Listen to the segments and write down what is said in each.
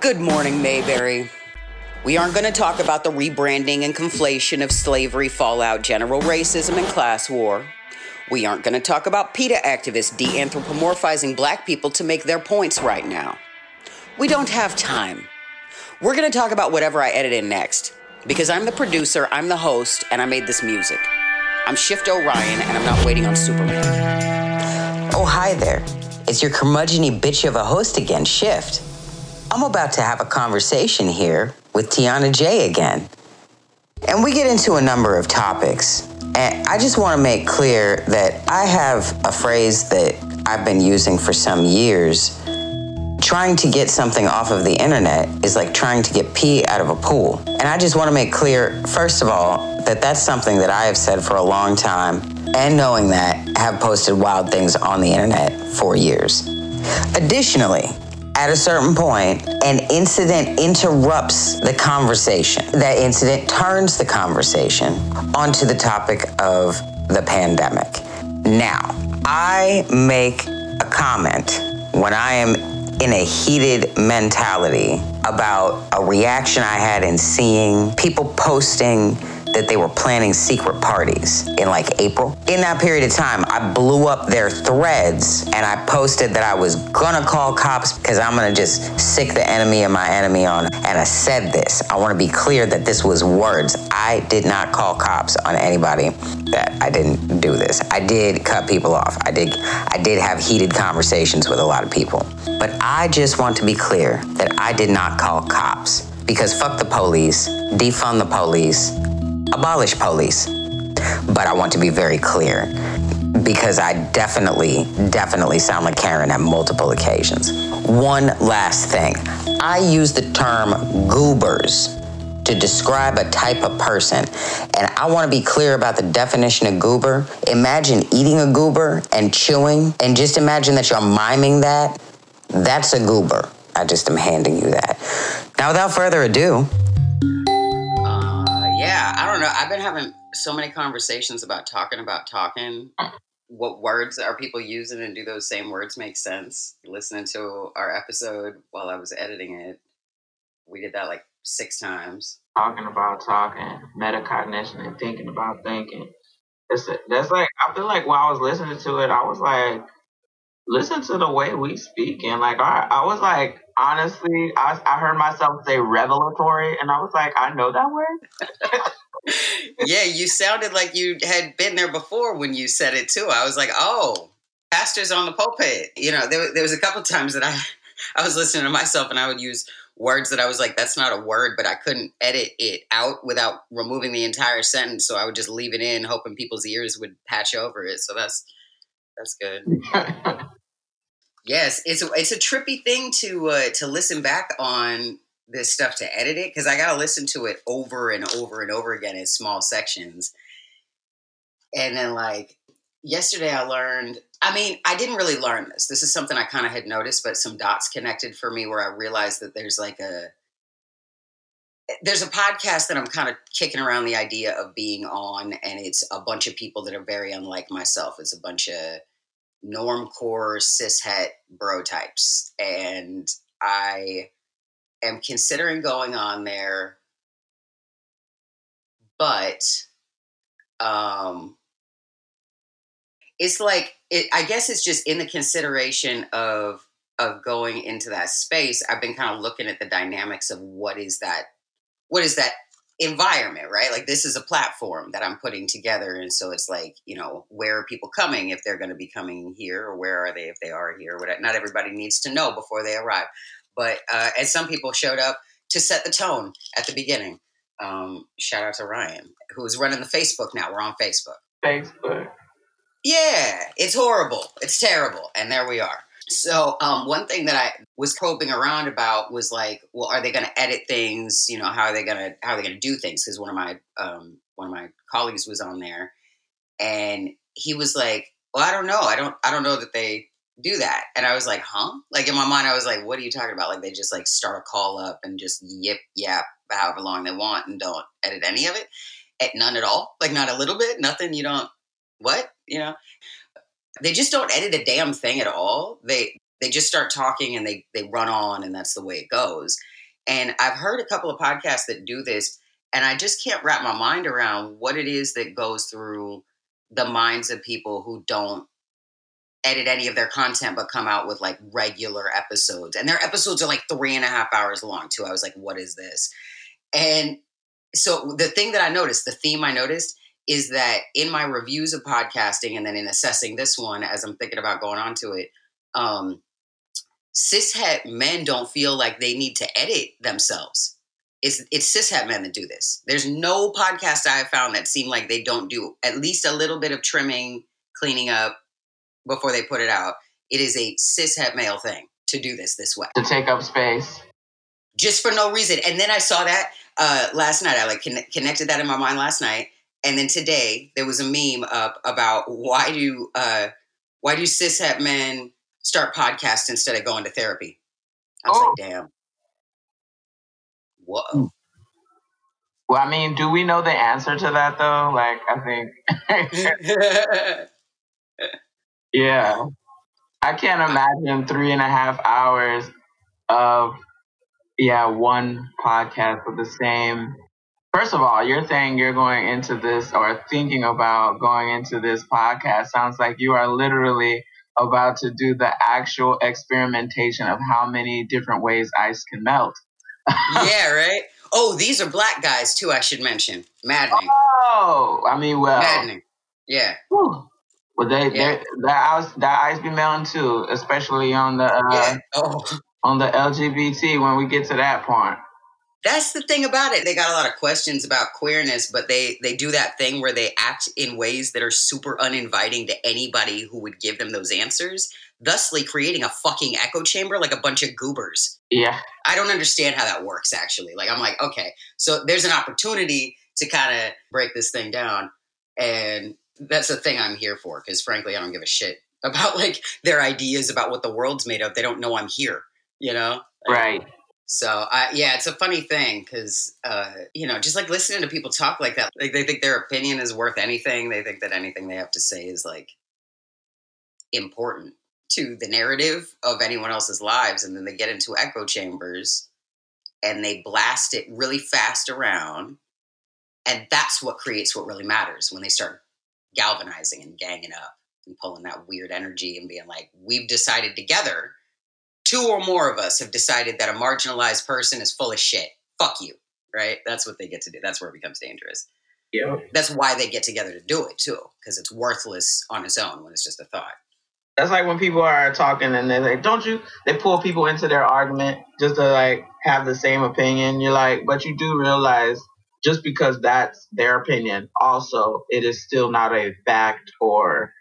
Good morning, Mayberry. We aren't going to talk about the rebranding and conflation of slavery, fallout, general racism, and class war. We aren't going to talk about PETA activists de anthropomorphizing black people to make their points right now. We don't have time. We're going to talk about whatever I edit in next. Because I'm the producer, I'm the host, and I made this music. I'm Shift Orion, and I'm not waiting on Superman. Oh, hi there. It's your curmudgeony bitch of a host again, Shift. I'm about to have a conversation here with Tiana J again. And we get into a number of topics. And I just want to make clear that I have a phrase that I've been using for some years. Trying to get something off of the internet is like trying to get pee out of a pool. And I just want to make clear, first of all, that that's something that I have said for a long time, and knowing that, have posted wild things on the internet for years. Additionally, at a certain point, an incident interrupts the conversation. That incident turns the conversation onto the topic of the pandemic. Now, I make a comment when I am in a heated mentality about a reaction I had in seeing people posting that they were planning secret parties in like April. In that period of time, I blew up their threads and I posted that I was gonna call cops because I'm gonna just sic the enemy of my enemy on. And I said this. I wanna be clear that this was words. I did not call cops on anybody that I didn't do this. I did cut people off. I did I did have heated conversations with a lot of people. But I just want to be clear that I did not call cops because fuck the police, defund the police, abolish police. But I want to be very clear because I definitely, definitely sound like Karen at multiple occasions. One last thing I use the term goobers to describe a type of person. And I want to be clear about the definition of goober. Imagine eating a goober and chewing, and just imagine that you're miming that. That's a goober. I just am handing you that. Now, without further ado, yeah, I don't know. I've been having so many conversations about talking about talking. What words are people using, and do those same words make sense? Listening to our episode while I was editing it, we did that like six times. Talking about talking, metacognition, and thinking about thinking. It's that's like I feel like while I was listening to it, I was like, listen to the way we speak, and like I, I was like, honestly, I, I heard myself say revelatory, and I was like, I know that word. yeah, you sounded like you had been there before when you said it too. I was like, oh, pastors on the pulpit. You know, there, there was a couple times that I, I was listening to myself, and I would use words that I was like, that's not a word, but I couldn't edit it out without removing the entire sentence. So I would just leave it in, hoping people's ears would patch over it. So that's that's good. Yes, it's a, it's a trippy thing to uh, to listen back on this stuff to edit it because I got to listen to it over and over and over again in small sections. And then like yesterday I learned I mean, I didn't really learn this. This is something I kind of had noticed, but some dots connected for me where I realized that there's like a there's a podcast that I'm kind of kicking around the idea of being on, and it's a bunch of people that are very unlike myself. It's a bunch of normcore cishet bro types, and I am considering going on there, but um, it's like it, I guess it's just in the consideration of of going into that space. I've been kind of looking at the dynamics of what is that what is that environment, right? Like this is a platform that I'm putting together. And so it's like, you know, where are people coming if they're going to be coming here or where are they if they are here? Not everybody needs to know before they arrive. But, uh, and some people showed up to set the tone at the beginning. Um, shout out to Ryan, who's running the Facebook now. We're on Facebook. Facebook. Yeah, it's horrible. It's terrible. And there we are. So um, one thing that I was probing around about was like, well, are they going to edit things? You know, how are they going to how are they going to do things? Because one of my um, one of my colleagues was on there, and he was like, well, I don't know. I don't I don't know that they do that. And I was like, huh? Like in my mind, I was like, what are you talking about? Like they just like start a call up and just yip yap however long they want and don't edit any of it. At none at all. Like not a little bit. Nothing. You don't. What you know? They just don't edit a damn thing at all. They they just start talking and they they run on and that's the way it goes. And I've heard a couple of podcasts that do this, and I just can't wrap my mind around what it is that goes through the minds of people who don't edit any of their content but come out with like regular episodes. And their episodes are like three and a half hours long, too. I was like, what is this? And so the thing that I noticed, the theme I noticed is that in my reviews of podcasting and then in assessing this one as I'm thinking about going on to it, um, cishet men don't feel like they need to edit themselves. It's it's cishet men that do this. There's no podcast I have found that seem like they don't do at least a little bit of trimming, cleaning up before they put it out. It is a cishet male thing to do this this way. To take up space. Just for no reason. And then I saw that uh, last night. I like con- connected that in my mind last night. And then today there was a meme up about why do uh, why do cishet men start podcast instead of going to therapy? I was oh. like, damn. Whoa. Hmm. Well, I mean, do we know the answer to that though? Like, I think. yeah. I can't imagine three and a half hours of, yeah, one podcast with the same. First of all, you're saying you're going into this or thinking about going into this podcast. Sounds like you are literally about to do the actual experimentation of how many different ways ice can melt. yeah, right? Oh, these are black guys too, I should mention. Maddening. Oh, I mean, well. Maddening. Yeah. Whew. Well, they, yeah. that ice, that ice be melting too, especially on the uh, yeah. oh. on the LGBT when we get to that point that's the thing about it. They got a lot of questions about queerness, but they they do that thing where they act in ways that are super uninviting to anybody who would give them those answers, thusly creating a fucking echo chamber like a bunch of goobers. Yeah. I don't understand how that works actually. Like I'm like, okay, so there's an opportunity to kind of break this thing down and that's the thing I'm here for cuz frankly I don't give a shit about like their ideas about what the world's made of. They don't know I'm here, you know? Right. So uh, yeah, it's a funny thing because uh, you know, just like listening to people talk like that, like they think their opinion is worth anything. They think that anything they have to say is like important to the narrative of anyone else's lives, and then they get into echo chambers and they blast it really fast around, and that's what creates what really matters when they start galvanizing and ganging up and pulling that weird energy and being like, "We've decided together." Two or more of us have decided that a marginalized person is full of shit. Fuck you, right? That's what they get to do. That's where it becomes dangerous. Yeah. That's why they get together to do it too, because it's worthless on its own when it's just a thought. That's like when people are talking and they're like, "Don't you?" They pull people into their argument just to like have the same opinion. You're like, but you do realize just because that's their opinion, also it is still not a fact or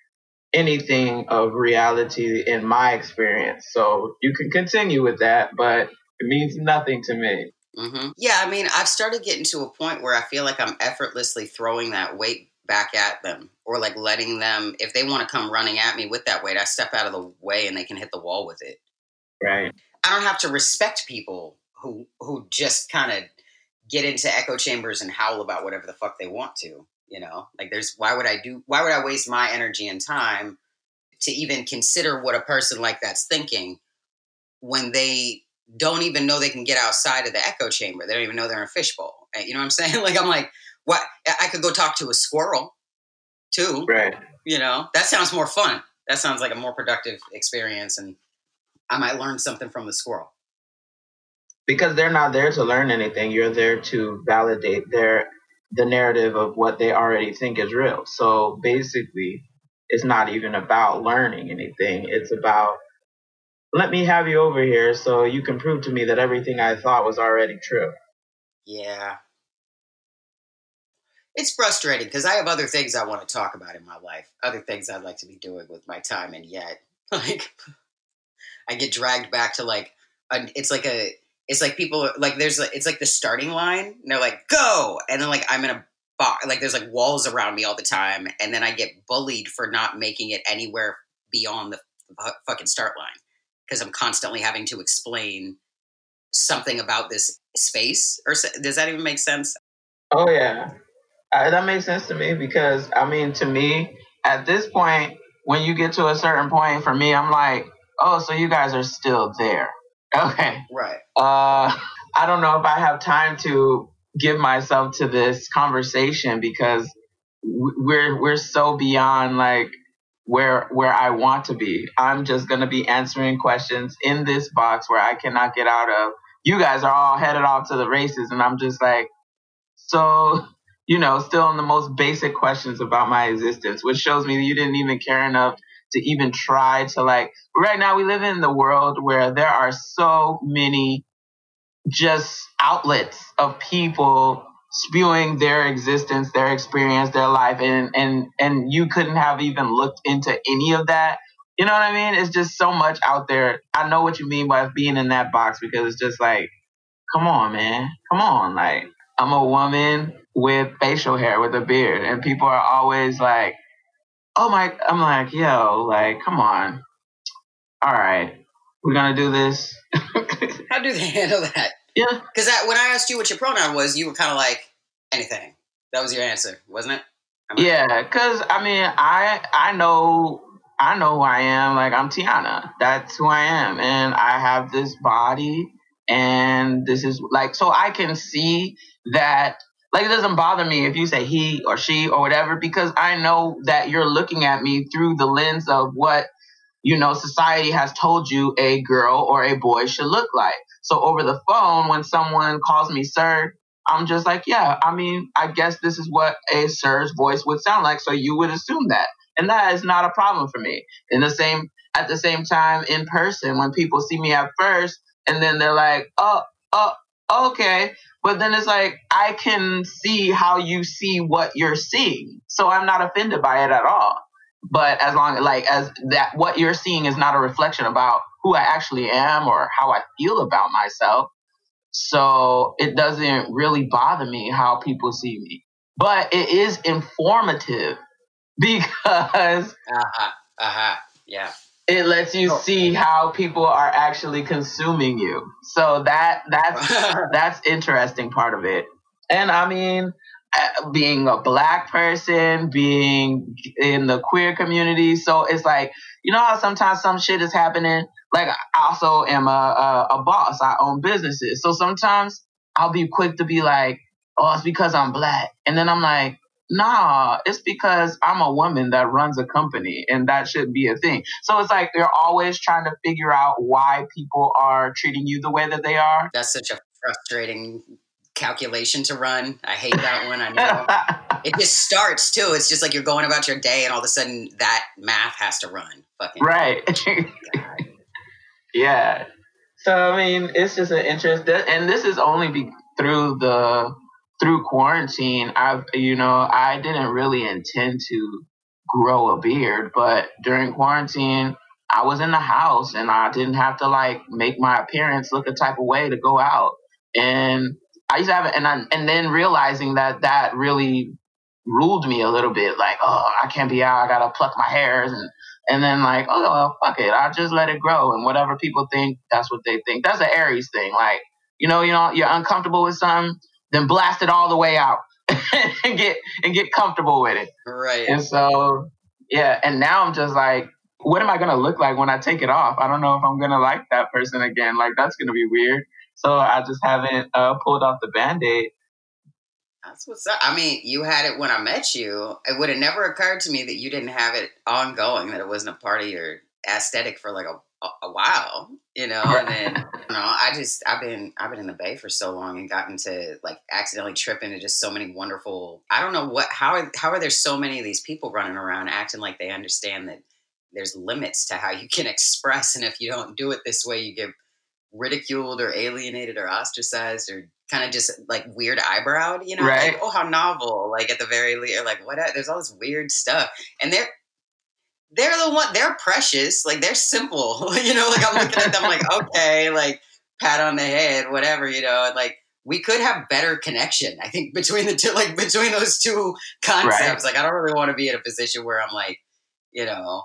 anything of reality in my experience. So you can continue with that, but it means nothing to me. Mm-hmm. Yeah, I mean, I've started getting to a point where I feel like I'm effortlessly throwing that weight back at them or like letting them, if they want to come running at me with that weight, I step out of the way and they can hit the wall with it. Right. I don't have to respect people who who just kind of get into echo chambers and howl about whatever the fuck they want to you know like there's why would i do why would i waste my energy and time to even consider what a person like that's thinking when they don't even know they can get outside of the echo chamber? They don't even know they're in a fishbowl eh, you know what i'm saying? Like i'm like what i could go talk to a squirrel too right. you know? That sounds more fun. That sounds like a more productive experience and i might learn something from the squirrel. Because they're not there to learn anything. You're there to validate their the narrative of what they already think is real. So basically, it's not even about learning anything. It's about let me have you over here so you can prove to me that everything I thought was already true. Yeah. It's frustrating because I have other things I want to talk about in my life, other things I'd like to be doing with my time, and yet, like, I get dragged back to like, it's like a it's like people like there's like, it's like the starting line and they're like go! And then like i'm in a box like there's like walls around me all the time and then i get bullied for not making it anywhere beyond the fucking start line because i'm constantly having to explain something about this space or does that even make sense? Oh yeah. Uh, that makes sense to me because i mean to me at this point when you get to a certain point for me i'm like oh so you guys are still there Okay. Right. Uh, I don't know if I have time to give myself to this conversation because we're we're so beyond like where where I want to be. I'm just to be answering questions in this box where I cannot get out of. You guys are all headed off to the races and I'm just like so you know, still on the most basic questions about my existence, which shows me that you didn't even care enough to even try to like right now we live in the world where there are so many just outlets of people spewing their existence, their experience, their life, and and and you couldn't have even looked into any of that. You know what I mean? It's just so much out there. I know what you mean by being in that box because it's just like, come on, man, come on. Like I'm a woman with facial hair, with a beard, and people are always like, oh my, I'm like, yo, like, come on. All right, we're gonna do this. How do they handle that? Yeah. Because that when I asked you what your pronoun was, you were kind of like anything. That was your answer, wasn't it? yeah, because I mean, I I know I know who I am. Like I'm Tiana. That's who I am, and I have this body, and this is like so I can see that. Like it doesn't bother me if you say he or she or whatever because I know that you're looking at me through the lens of what you know society has told you a girl or a boy should look like. So over the phone, when someone calls me sir, I'm just like, yeah, I mean, I guess this is what a sir's voice would sound like. So you would assume that. And that is not a problem for me. In the same, at the same time, in person, when people see me at first and then they're like, oh, oh, okay. But then it's like, I can see how you see what you're seeing. So I'm not offended by it at all. But as long like as that what you're seeing is not a reflection about who I actually am or how I feel about myself. So it doesn't really bother me how people see me. But it is informative because uh-huh. Uh-huh. Yeah. It lets you oh. see how people are actually consuming you. So that that's that's interesting part of it. And I mean, uh, being a black person, being in the queer community. So it's like, you know how sometimes some shit is happening like I also am a, a, a boss. I own businesses. So sometimes I'll be quick to be like, oh, it's because I'm black. And then I'm like, nah, it's because I'm a woman that runs a company and that should be a thing. So it's like you're always trying to figure out why people are treating you the way that they are. That's such a frustrating calculation to run. I hate that one. I know. it just starts too. It's just like you're going about your day and all of a sudden that math has to run. Fucking right. Yeah. So I mean, it's just an interest, and this is only be through the through quarantine. I've you know I didn't really intend to grow a beard, but during quarantine, I was in the house and I didn't have to like make my appearance look a type of way to go out, and I used to have it, and I, and then realizing that that really ruled me a little bit, like oh I can't be out, I gotta pluck my hairs and and then like, oh well, fuck it, I'll just let it grow, and whatever people think, that's what they think. That's an Aries thing. Like, you know, you know, you're uncomfortable with something, then blast it all the way out and get and get comfortable with it. Right. And so, yeah, and now I'm just like, what am I gonna look like when I take it off? I don't know if I'm gonna like that person again. Like that's gonna be weird. So I just haven't uh, pulled off the band aid. That's what's up. I mean, you had it when I met you. It would have never occurred to me that you didn't have it ongoing, that it wasn't a part of your aesthetic for like a, a, while, you know. And then, you know, I just I've been I've been in the Bay for so long and gotten to like accidentally trip into just so many wonderful. I don't know what how are, how are there so many of these people running around acting like they understand that there's limits to how you can express, and if you don't do it this way, you get ridiculed or alienated or ostracized or kind of just like weird eyebrowed, you know, right. like, oh, how novel, like at the very least, like what, there's all this weird stuff. And they're, they're the one, they're precious, like they're simple, you know, like I'm looking at them like, okay, like pat on the head, whatever, you know, like we could have better connection, I think, between the two, like between those two concepts. Right. Like, I don't really want to be in a position where I'm like, you know,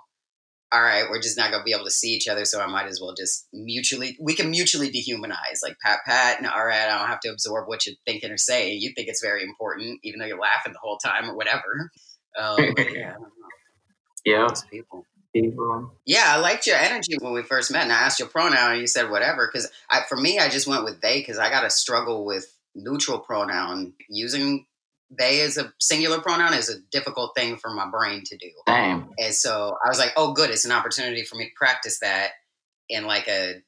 all right, we're just not gonna be able to see each other, so I might as well just mutually we can mutually dehumanize. Like pat pat, and all right, I don't have to absorb what you're thinking or saying. You think it's very important, even though you're laughing the whole time or whatever. Um, yeah, yeah. people. people. Yeah, I liked your energy when we first met, and I asked your pronoun, and you said whatever. Because for me, I just went with they because I got to struggle with neutral pronoun using they as a singular pronoun is a difficult thing for my brain to do. Same. And so I was like, oh, good, it's an opportunity for me to practice that in like a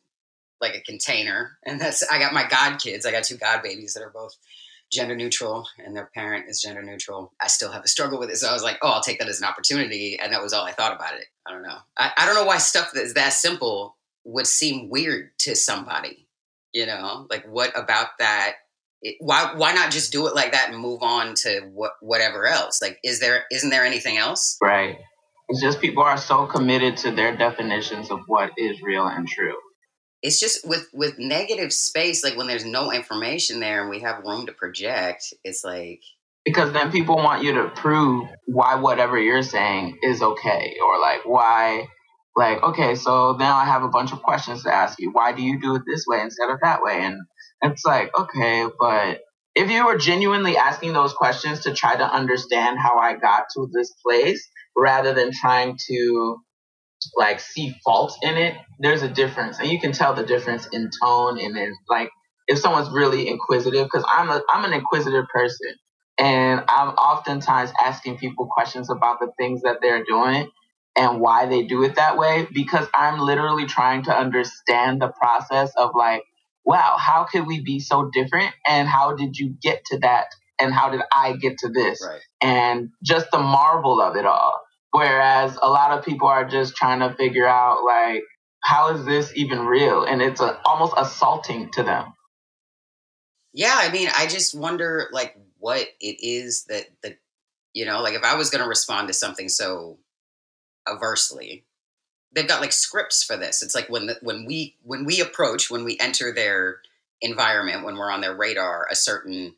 like a container. And that's I got my god kids. I got two god babies that are both gender neutral and their parent is gender neutral. I still have a struggle with it. So I was like, oh, I'll take that as an opportunity. And that was all I thought about it. I don't know. I, I don't know why stuff that is that simple would seem weird to somebody. You know, like what about that? It, why why not just do it like that and move on to what whatever else? Like, is there isn't there anything else? Right. It's just people are so committed to their definitions of what is real and true it's just with with negative space like when there's no information there and we have room to project it's like because then people want you to prove why whatever you're saying is okay or like why like okay so now i have a bunch of questions to ask you. Why do you do it this way instead of that way? And it's like okay but if you were genuinely asking those questions to try to understand how i got to this place rather than trying to like see fault in it, there's a difference, and you can tell the difference in tone and in like if someone's really inquisitive. Because I'm a I'm an inquisitive person, and I'm oftentimes asking people questions about the things that they're doing and why they do it that way because I'm literally trying to understand the process of like, wow, how could we be so different, and how did you get to that, and how did I get to this, right. and just the marvel of it all Whereas a lot of people are just trying to figure out like, how is this even real? And it's a, almost assaulting to them. Yeah, I mean, I just wonder like what it is that the, you know, like if I was going to respond to something so aversely, they've got like scripts for this. It's like when the, when we when we approach when we enter their environment when we're on their radar, a certain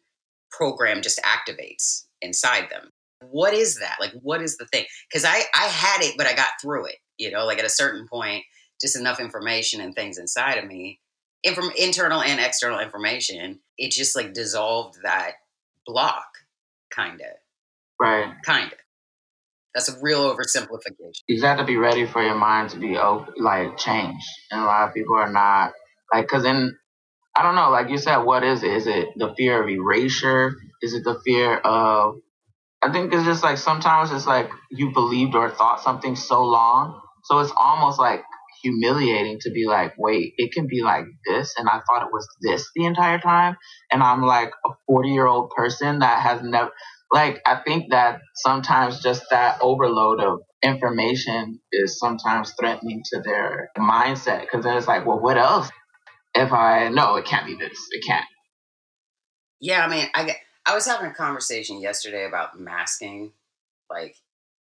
program just activates inside them what is that? Like, what is the thing? Because I I had it, but I got through it. You know, like at a certain point, just enough information and things inside of me, from internal and external information, it just like dissolved that block, kind of. Right. Kind of. That's a real oversimplification. You have to be ready for your mind to be open, like change, and a lot of people are not like because then, I don't know, like you said, what is it? Is it the fear of erasure? Is it the fear of I think it's just like sometimes it's like you believed or thought something so long, so it's almost like humiliating to be like, wait, it can be like this, and I thought it was this the entire time, and I'm like a 40 year old person that has never. Like, I think that sometimes just that overload of information is sometimes threatening to their mindset because then it's like, well, what else? If I no, it can't be this. It can't. Yeah, I mean, I get I was having a conversation yesterday about masking, like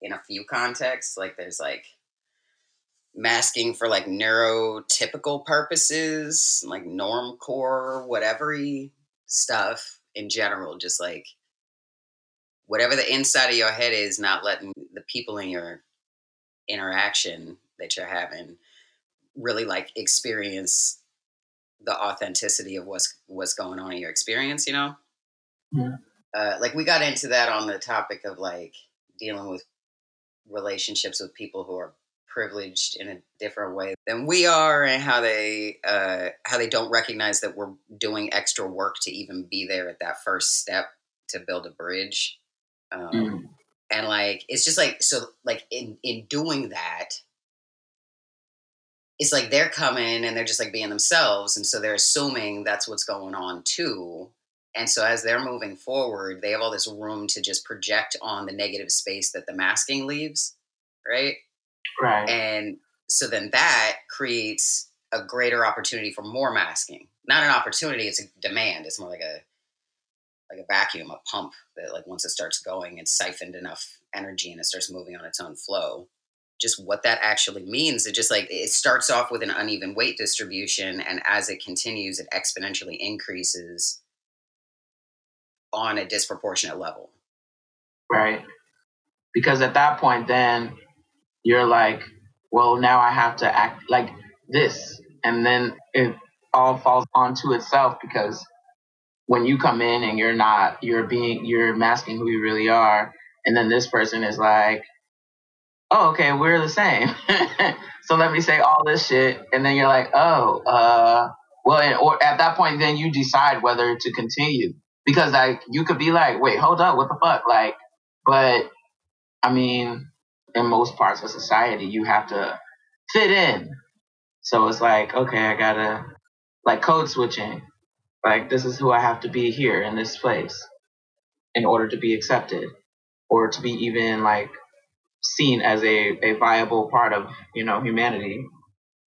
in a few contexts. Like there's like masking for like neurotypical purposes, like norm core, whatever stuff in general, just like whatever the inside of your head is, not letting the people in your interaction that you're having really like experience the authenticity of what's what's going on in your experience, you know? Yeah. Uh, like we got into that on the topic of like dealing with relationships with people who are privileged in a different way than we are and how they uh, how they don't recognize that we're doing extra work to even be there at that first step to build a bridge um, mm. and like it's just like so like in in doing that it's like they're coming and they're just like being themselves and so they're assuming that's what's going on too and so as they're moving forward, they have all this room to just project on the negative space that the masking leaves, right? Right. And so then that creates a greater opportunity for more masking. Not an opportunity, it's a demand. It's more like a like a vacuum, a pump that like once it starts going, it's siphoned enough energy and it starts moving on its own flow. Just what that actually means, it just like it starts off with an uneven weight distribution, and as it continues, it exponentially increases on a disproportionate level. Right. Because at that point, then you're like, well, now I have to act like this. And then it all falls onto itself because when you come in and you're not, you're being, you're masking who you really are. And then this person is like, oh, okay, we're the same. so let me say all this shit. And then you're like, oh, uh, well, or at that point, then you decide whether to continue because like you could be like, wait, hold up, what the fuck? Like, but I mean, in most parts of society, you have to fit in. So it's like, okay, I gotta like code switching. Like this is who I have to be here in this place in order to be accepted or to be even like seen as a, a viable part of, you know, humanity.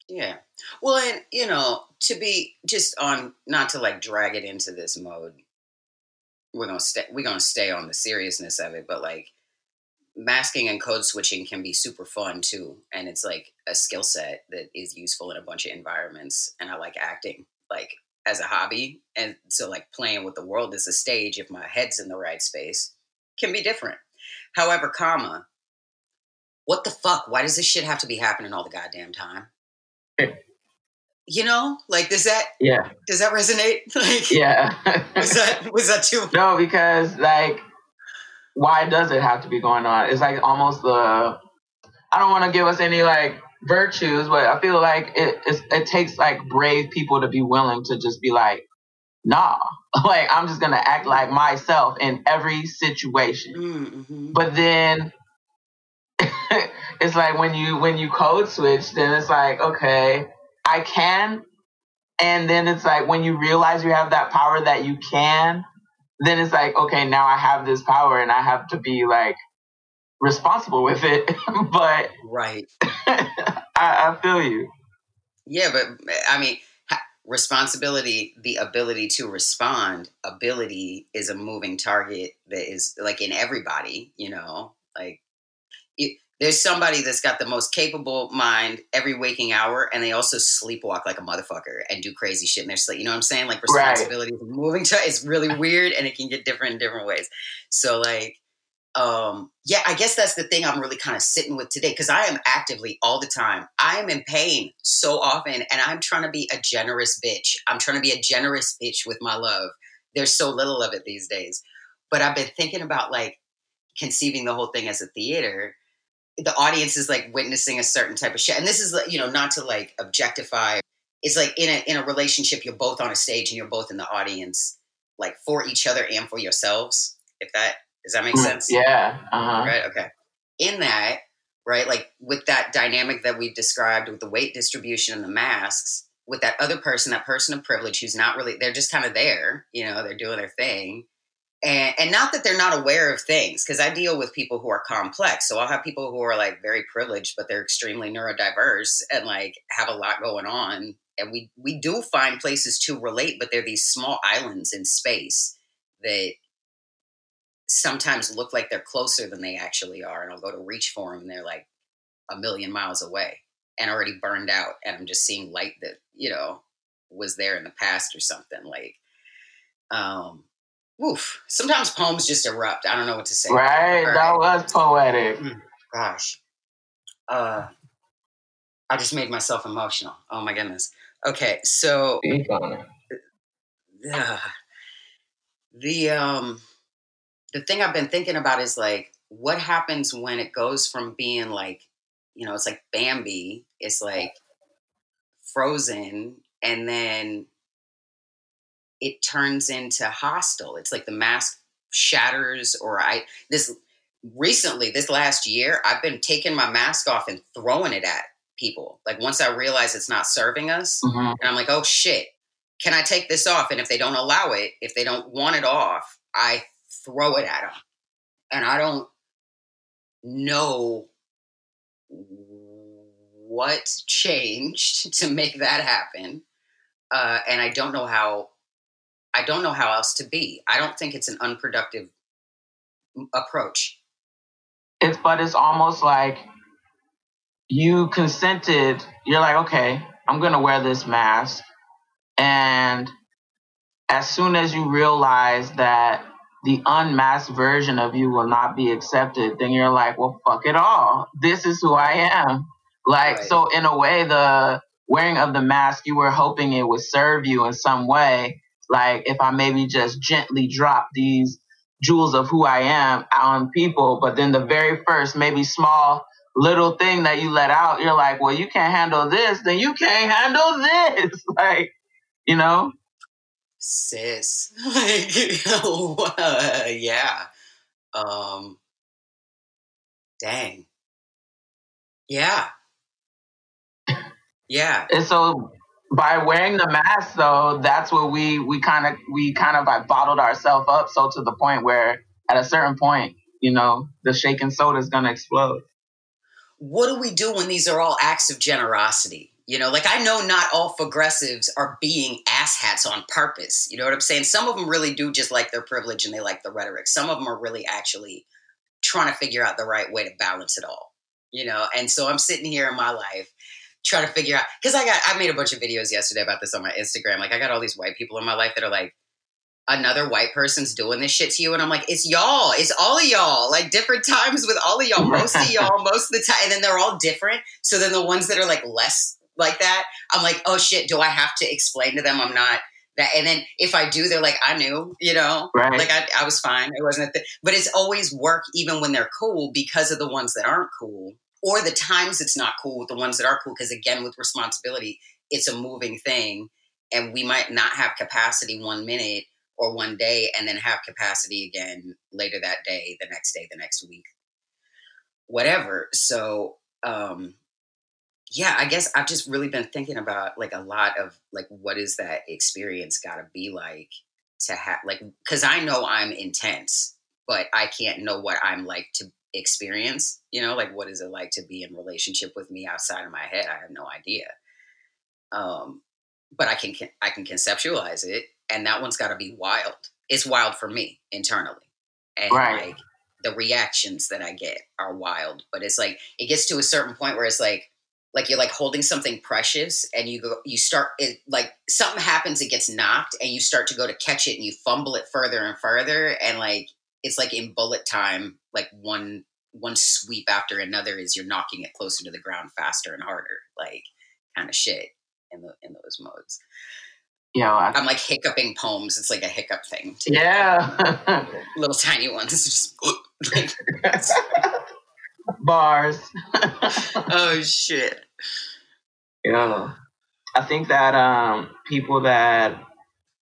Yeah. Well, and you know, to be just on not to like drag it into this mode. We're gonna stay. We're gonna stay on the seriousness of it, but like masking and code switching can be super fun too, and it's like a skill set that is useful in a bunch of environments. And I like acting like as a hobby, and so like playing with the world as a stage. If my head's in the right space, can be different. However, comma, what the fuck? Why does this shit have to be happening all the goddamn time? you know, like does that yeah does that resonate? Like yeah, was that was that too? No, because like, why does it have to be going on? It's like almost the. I don't want to give us any like virtues, but I feel like it it takes like brave people to be willing to just be like, nah, like I'm just gonna act like myself in every situation. Mm-hmm. But then it's like when you when you code switch, then it's like okay, I can, and then it's like when you realize you have that power that you can, then it's like okay, now I have this power and I have to be like responsible with it. but right, I, I feel you. Yeah, but I mean, responsibility, the ability to respond, ability is a moving target that is like in everybody, you know, like there's somebody that's got the most capable mind every waking hour, and they also sleepwalk like a motherfucker and do crazy shit in their sleep. You know what I'm saying? Like responsibility right. moving to it's really weird, and it can get different in different ways. So like, um, yeah, I guess that's the thing I'm really kind of sitting with today because I am actively all the time. I am in pain so often, and I'm trying to be a generous bitch. I'm trying to be a generous bitch with my love. There's so little of it these days, but I've been thinking about like conceiving the whole thing as a theater the audience is like witnessing a certain type of shit. And this is you know not to like objectify. It's like in a in a relationship, you're both on a stage and you're both in the audience, like for each other and for yourselves. If that does that make mm, sense? Yeah. Uh-huh. Right. Okay. In that, right, like with that dynamic that we've described with the weight distribution and the masks, with that other person, that person of privilege who's not really, they're just kind of there. You know, they're doing their thing and, and not that they're not aware of things because i deal with people who are complex. So i'll have people who are like very privileged but they're extremely neurodiverse and like have a lot going on. And we we do find places to relate but they're these small islands in space that sometimes look like they're closer than they actually are and i'll go to reach for them and they're like a million miles away and already burned out and i'm just seeing light that you know was there in the past or something like um Oof. Sometimes poems just erupt. I don't know what to say. Right. right. That was poetic. Mm, gosh. Uh, I just made myself emotional. Oh my goodness. Okay, so uh, the um the thing I've been thinking about is like what happens when it goes from being like you know it's like Bambi, it's like frozen, and then it turns into hostile. It's like the mask shatters, or I this recently this last year I've been taking my mask off and throwing it at people. Like once I realize it's not serving us, mm-hmm. and I'm like, oh shit, can I take this off? And if they don't allow it, if they don't want it off, I throw it at them, and I don't know what changed to make that happen. Uh, and I don't know how I don't know how else to be. I don't think it's an unproductive approach. It's but it's almost like you consented. You're like, okay, I'm gonna wear this mask, and as soon as you realize that the unmasked version of you will not be accepted, then you're like, well, fuck it all. This is who I am. Like, right. so in a way, the wearing of the mask, you were hoping it would serve you in some way like if I maybe just gently drop these jewels of who I am on people, but then the very first, maybe small little thing that you let out, you're like, well, you can't handle this, then you can't handle this. Like, you know? Sis. Like, yeah. Um, dang. Yeah. Yeah. And so by wearing the mask though, that's what we we kind of we kind of like bottled ourselves up so to the point where at a certain point, you know, the shaken soda is gonna explode. What do we do when these are all acts of generosity? You know, like I know not all progressives are being asshats on purpose. You know what I'm saying? Some of them really do just like their privilege and they like the rhetoric. Some of them are really actually trying to figure out the right way to balance it all. You know, and so I'm sitting here in my life trying to figure out because I got I made a bunch of videos yesterday about this on my Instagram. Like I got all these white people in my life that are like, another white person's doing this shit to you, and I'm like, it's y'all, it's all of y'all, like different times with all of y'all, most of y'all, most of the time, and then they're all different. So then the ones that are like less like that, I'm like, oh shit, do I have to explain to them I'm not that? And then if I do, they're like, I knew, you know, right. like I, I was fine, it wasn't a thing. But it's always work, even when they're cool, because of the ones that aren't cool or the times it's not cool with the ones that are cool because again with responsibility it's a moving thing and we might not have capacity one minute or one day and then have capacity again later that day the next day the next week. Whatever so um yeah i guess i've just really been thinking about like a lot of like what is that experience got to be like to have like because i know i'm intense but i can't know what i'm like to experience you know like what is it like to be in relationship with me outside of my head? I have no idea. Um but i can i can conceptualize it and that one's got to be wild. It's wild for me internally and right. like the reactions that i get are wild but it's like it gets to a certain point where it's like like you're like holding something precious and you go you start it like something happens it gets knocked and you start to go to catch it and you fumble it further and further and like it's like in bullet time, like one one sweep after another is you're knocking it closer to the ground faster and harder, like kind of shit in the in those modes. Yeah, I, am like hiccuping poems. It's like a hiccup thing. Too. Yeah, little tiny ones. Just like, bars. oh shit. Yeah, I think that um, people that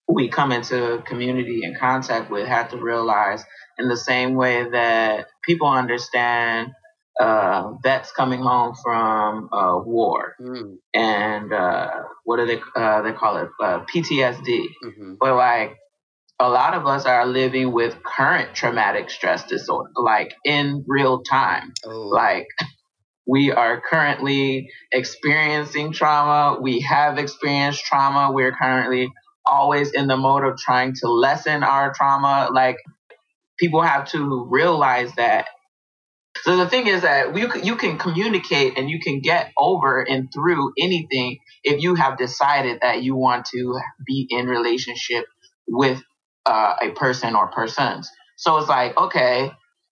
we come into community and contact with have to realize in the same way that people understand uh, vets coming home from uh, war mm. and uh, what do they uh, they call it uh, PTSD. Mm-hmm. But like a lot of us are living with current traumatic stress disorder, like in real time. Oh. Like we are currently experiencing trauma. We have experienced trauma. We're currently always in the mode of trying to lessen our trauma. Like people have to realize that. So the thing is that you you can communicate and you can get over and through anything if you have decided that you want to be in relationship with uh, a person or persons. So it's like okay,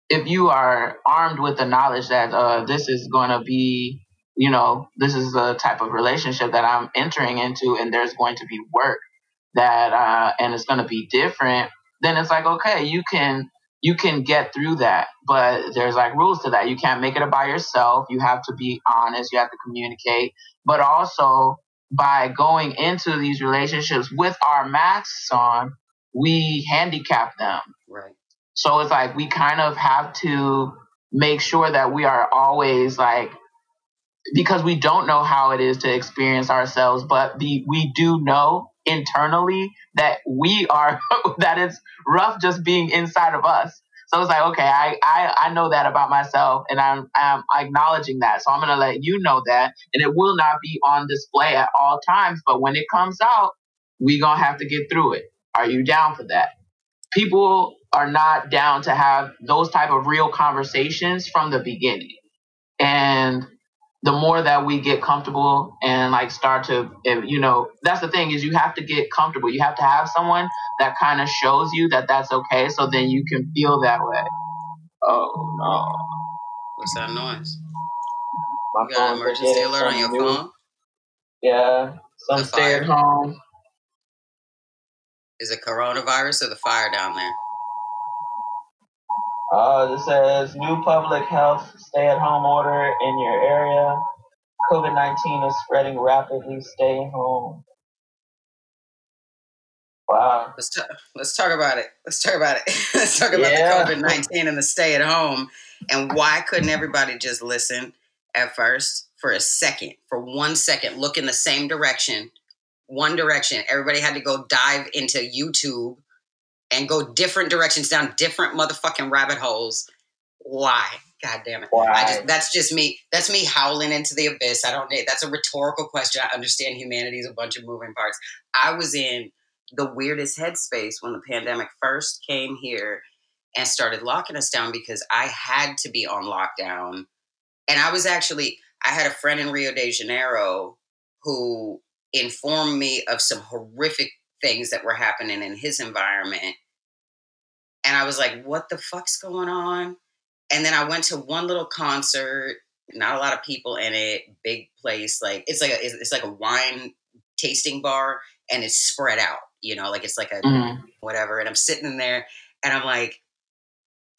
if you are armed with the knowledge that uh, this is going to be, you know, this is the type of relationship that I'm entering into, and there's going to be work that uh, and it's going to be different, then it's like okay, you can you can get through that. But there's like rules to that. You can't make it by yourself. You have to be honest. You have to communicate. But also by going into these relationships with our masks on, we handicap them. Right. So it's like we kind of have to make sure that we are always like because we don't know how it is to experience ourselves, but the, we do know internally that we are that it's rough just being inside of us. So it's like, okay, I, I, I know that about myself and I'm, I'm acknowledging that. So I'm going to let you know that. And it will not be on display at all times. But when it comes out, we going to have to get through it. Are you down for that? People are not down to have those type of real conversations from the beginning. And the more that we get comfortable and like start to eh, you know that's the thing is you have to get comfortable. You have to have someone that kind of shows you that that's okay so then you can feel that way. Oh no. What's that noise? My you got an emergency alert on your new. phone? Yeah some stay at home. Is it coronavirus or the fire down there Uh, this says new public health stay-at-home order in your area. COVID-19 is spreading rapidly. Stay home. Wow. Let's talk. Let's talk about it. Let's talk about it. let's talk about yeah. the COVID nineteen and the stay at home, and why couldn't everybody just listen at first for a second, for one second, look in the same direction, one direction. Everybody had to go dive into YouTube and go different directions down different motherfucking rabbit holes. Why? God damn it. Why? Just, that's just me. That's me howling into the abyss. I don't need that's a rhetorical question. I understand humanity is a bunch of moving parts. I was in the weirdest headspace when the pandemic first came here and started locking us down because I had to be on lockdown. And I was actually I had a friend in Rio de Janeiro who informed me of some horrific things that were happening in his environment. And I was like, what the fuck's going on? And then I went to one little concert, not a lot of people in it, big place. Like it's like a, it's like a wine tasting bar and it's spread out, you know, like it's like a mm-hmm. whatever. And I'm sitting in there and I'm like,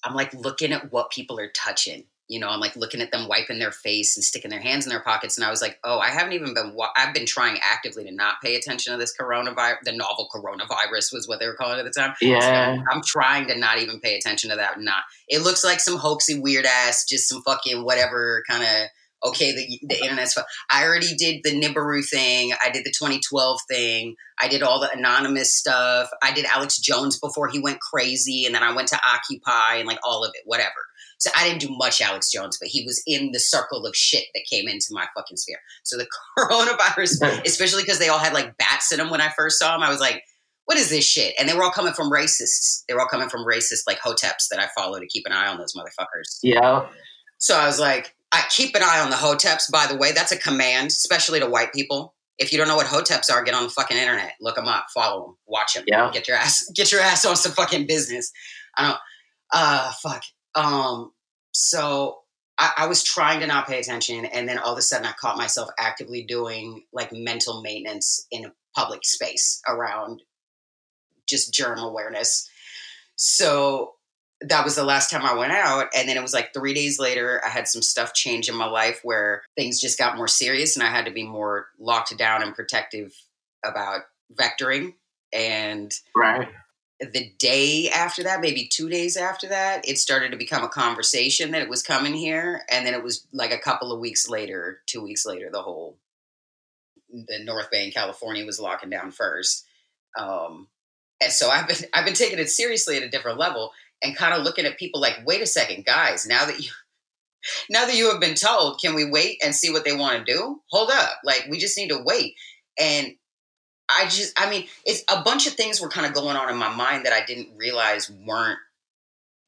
I'm like looking at what people are touching you know, I'm like looking at them wiping their face and sticking their hands in their pockets. And I was like, oh, I haven't even been, wa- I've been trying actively to not pay attention to this coronavirus. The novel coronavirus was what they were calling it at the time. Yeah. So I'm, trying to not even pay attention to that. Not, it looks like some hoaxy, weird ass, just some fucking whatever kind of, okay, the, the internet's fun. I already did the Nibiru thing. I did the 2012 thing. I did all the anonymous stuff. I did Alex Jones before he went crazy. And then I went to Occupy and like all of it, whatever. So I didn't do much Alex Jones, but he was in the circle of shit that came into my fucking sphere. So the coronavirus, especially because they all had like bats in them when I first saw them, I was like, what is this shit? And they were all coming from racists. They were all coming from racist like hoteps that I follow to keep an eye on those motherfuckers. Yeah. So I was like, I keep an eye on the hoteps, by the way. That's a command, especially to white people. If you don't know what hoteps are, get on the fucking internet, look them up, follow them, watch them. Yeah. Get your ass, get your ass on some fucking business. I don't. Uh, fuck. Um, so I, I, was trying to not pay attention, and then all of a sudden, I caught myself actively doing like mental maintenance in a public space around just germ awareness. So that was the last time I went out. And then it was like three days later, I had some stuff change in my life where things just got more serious and I had to be more locked down and protective about vectoring. And right the day after that, maybe two days after that, it started to become a conversation that it was coming here. And then it was like a couple of weeks later, two weeks later, the whole the North Bay in California was locking down first. Um, and so I've been I've been taking it seriously at a different level and kind of looking at people like, wait a second, guys, now that you now that you have been told, can we wait and see what they want to do? Hold up. Like we just need to wait. And I just, I mean, it's a bunch of things were kind of going on in my mind that I didn't realize weren't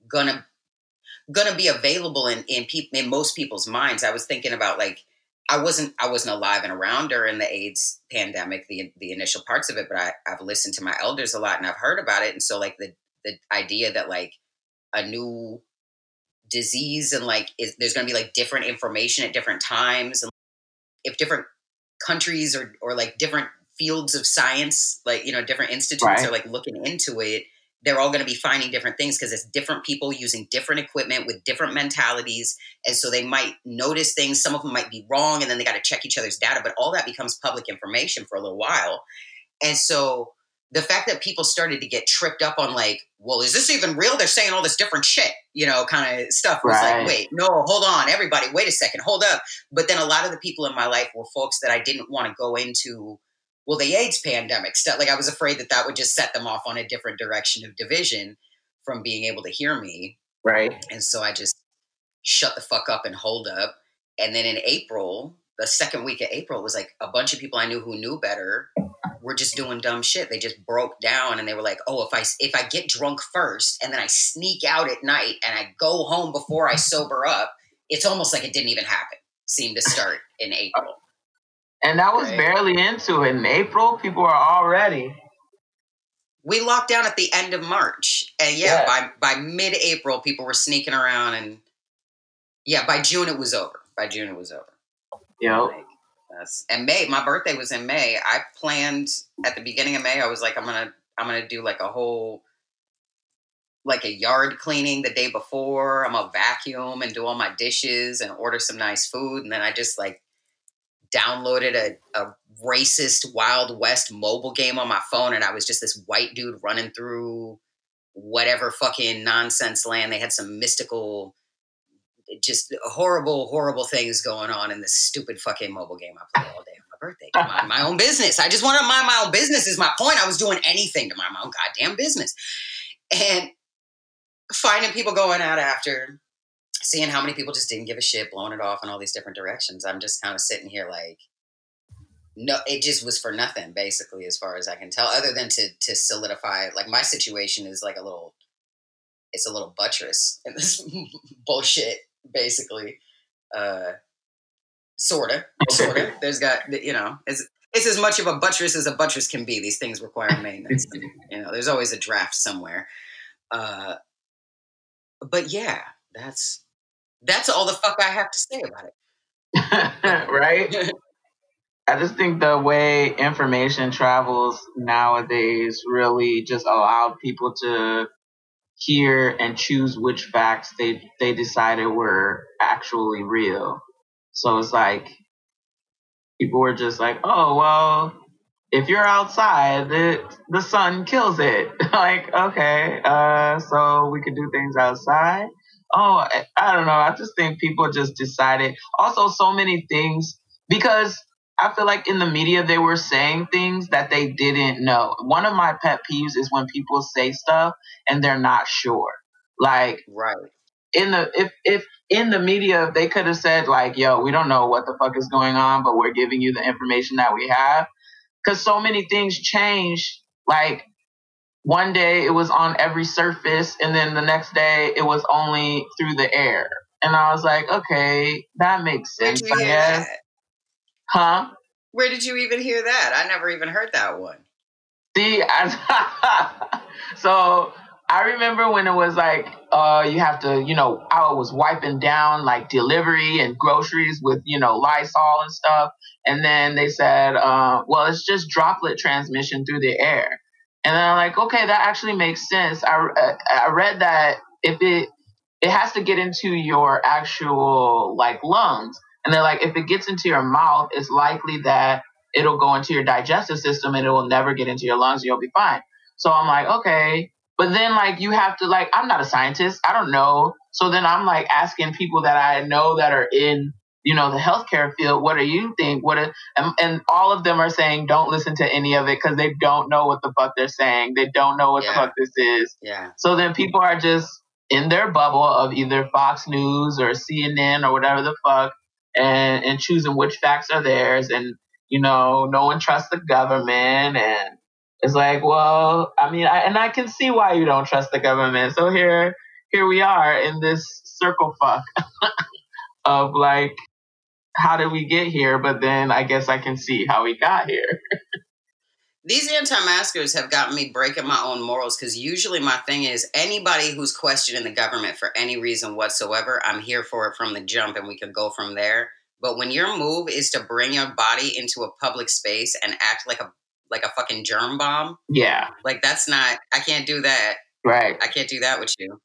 gonna gonna be available in in people in most people's minds. I was thinking about like I wasn't I wasn't alive and around during the AIDS pandemic, the the initial parts of it, but I, I've listened to my elders a lot and I've heard about it, and so like the the idea that like a new disease and like is, there's going to be like different information at different times and if different countries or or like different fields of science, like you know, different institutes right. are like looking into it. They're all going to be finding different things because it's different people using different equipment with different mentalities, and so they might notice things. Some of them might be wrong, and then they got to check each other's data. But all that becomes public information for a little while, and so the fact that people started to get tripped up on like, well, is this even real? They're saying all this different shit, you know, kind of stuff was right. like, wait, no, hold on, everybody, wait a second, hold up. But then a lot of the people in my life were folks that I didn't want to go into well, the AIDS pandemic stuff, like I was afraid that that would just set them off on a different direction of division from being able to hear me. Right. And so I just shut the fuck up and hold up. And then in April, the second week of April was like a bunch of people I knew who knew better were just doing dumb shit. They just broke down and they were like, "Oh, if I if I get drunk first and then I sneak out at night and I go home before I sober up, it's almost like it didn't even happen." Seemed to start in April. And that was right. barely into it. In April, people are already. We locked down at the end of March. And yeah, yeah. by by mid April, people were sneaking around and yeah, by June it was over. By June it was over. Yep. Like, and May, my birthday was in May. I planned at the beginning of May, I was like, I'm gonna I'm gonna do like a whole like a yard cleaning the day before. I'm a vacuum and do all my dishes and order some nice food. And then I just like downloaded a, a racist Wild West mobile game on my phone. And I was just this white dude running through whatever fucking nonsense land. They had some mystical, just horrible, horrible things going on in this stupid fucking mobile game I play all day on my birthday. mind my own business. I just want to mind my own business is my point. I was doing anything to mind my own goddamn business. And finding people going out after, seeing how many people just didn't give a shit, blowing it off in all these different directions. I'm just kind of sitting here like, no, it just was for nothing, basically, as far as I can tell, other than to to solidify. Like my situation is like a little, it's a little buttress in this bullshit, basically. Uh, sorta, sorta. There's got you know, it's it's as much of a buttress as a buttress can be. These things require maintenance. and, you know, there's always a draft somewhere. Uh, but yeah, that's that's all the fuck I have to say about it. right? I just think the way information travels nowadays really just allowed people to hear and choose which facts they they decided were actually real. So it's like people were just like, "Oh, well, if you're outside, the the sun kills it. like, okay, uh, so we could do things outside. Oh, I don't know. I just think people just decided. Also, so many things because I feel like in the media they were saying things that they didn't know. One of my pet peeves is when people say stuff and they're not sure. Like, right in the if if in the media they could have said like, "Yo, we don't know what the fuck is going on, but we're giving you the information that we have." because so many things change. Like one day it was on every surface, and then the next day it was only through the air. And I was like, okay, that makes sense. I guess. That? Huh? Where did you even hear that? I never even heard that one. See, I, so I remember when it was like, uh, you have to, you know, I was wiping down like delivery and groceries with, you know, Lysol and stuff. And then they said, uh, well, it's just droplet transmission through the air. And then I'm like, okay, that actually makes sense. I, uh, I read that if it, it has to get into your actual like lungs. And they're like, if it gets into your mouth, it's likely that it'll go into your digestive system and it will never get into your lungs. And You'll be fine. So I'm like, okay, but then like you have to like I'm not a scientist. I don't know. So then I'm like asking people that I know that are in you know the healthcare field. What do you think? What are, and, and all of them are saying don't listen to any of it because they don't know what the fuck they're saying. They don't know what yeah. the fuck this is. Yeah. So then people are just in their bubble of either Fox News or CNN or whatever the fuck, and and choosing which facts are theirs. And you know, no one trusts the government and it's like, well, I mean, I, and I can see why you don't trust the government. So here, here we are in this circle fuck of like, how did we get here? But then I guess I can see how we got here. These anti-maskers have gotten me breaking my own morals because usually my thing is anybody who's questioning the government for any reason whatsoever, I'm here for it from the jump, and we could go from there. But when your move is to bring your body into a public space and act like a like a fucking germ bomb. Yeah. Like that's not I can't do that. Right. I can't do that with you.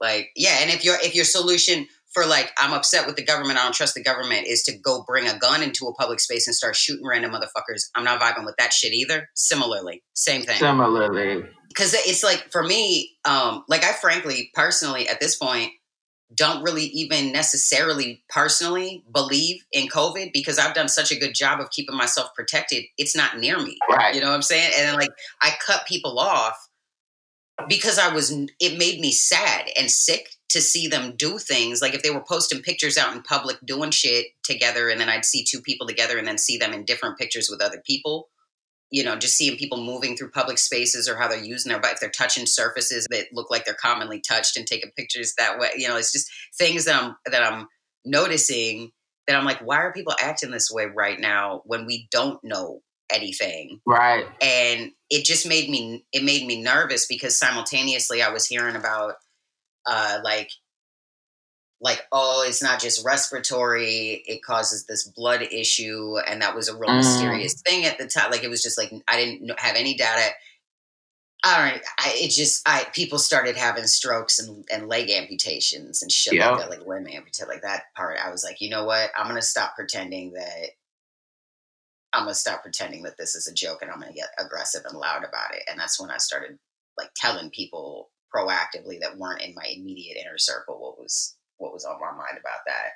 Like, yeah, and if your if your solution for like I'm upset with the government, I don't trust the government is to go bring a gun into a public space and start shooting random motherfuckers. I'm not vibing with that shit either. Similarly, same thing. Similarly. Cuz it's like for me um like I frankly personally at this point don't really even necessarily personally believe in COVID because I've done such a good job of keeping myself protected. It's not near me. Right. You know what I'm saying? And then like I cut people off because I was it made me sad and sick to see them do things. Like if they were posting pictures out in public doing shit together and then I'd see two people together and then see them in different pictures with other people you know, just seeing people moving through public spaces or how they're using their, but if they're touching surfaces that look like they're commonly touched and taking pictures that way, you know, it's just things that I'm that I'm noticing that I'm like, why are people acting this way right now when we don't know anything? Right. And it just made me it made me nervous because simultaneously I was hearing about uh like like, oh, it's not just respiratory, it causes this blood issue. And that was a real mm. mysterious thing at the time. Like, it was just like, I didn't have any data. all right, I, it just I people started having strokes and, and leg amputations and shit Yep. like that, like limb amputate, like that part. I was like, you know what? I'm gonna stop pretending that I'm gonna stop pretending that this is a joke, and I'm gonna get aggressive and loud about it. And that's when I started like telling people proactively that weren't in my immediate inner circle what was what was on my mind about that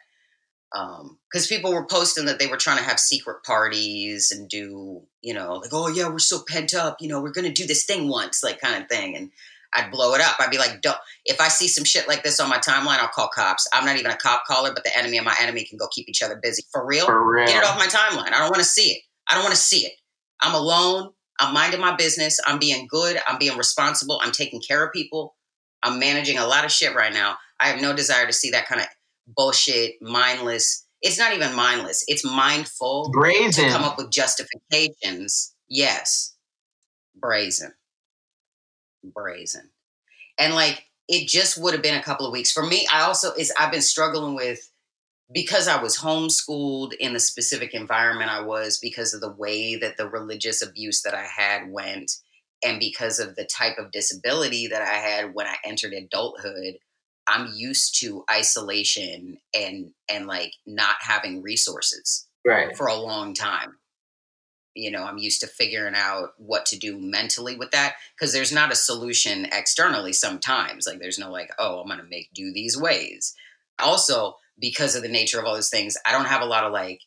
um, because people were posting that they were trying to have secret parties and do, you know, like, oh yeah, we're so pent up, you know, we're gonna do this thing once, like kind of thing. And I'd blow it up. I'd be like, don't. If I see some shit like this on my timeline, I'll call cops. I'm not even a cop caller, but the enemy and my enemy can go keep each other busy. For real, For real. get it off my timeline. I don't want to see it. I don't want to see it. I'm alone. I'm minding my business. I'm being good. I'm being responsible. I'm taking care of people. I'm managing a lot of shit right now. I have no desire to see that kind of bullshit, mindless. It's not even mindless. It's mindful Brazen. to come up with justifications. Yes, brazen, brazen, and like it just would have been a couple of weeks for me. I also is I've been struggling with because I was homeschooled in the specific environment I was because of the way that the religious abuse that I had went and because of the type of disability that I had when I entered adulthood I'm used to isolation and and like not having resources Right. for a long time. You know, I'm used to figuring out what to do mentally with that because there's not a solution externally sometimes. Like there's no like, oh, I'm going to make do these ways. Also, because of the nature of all those things, I don't have a lot of like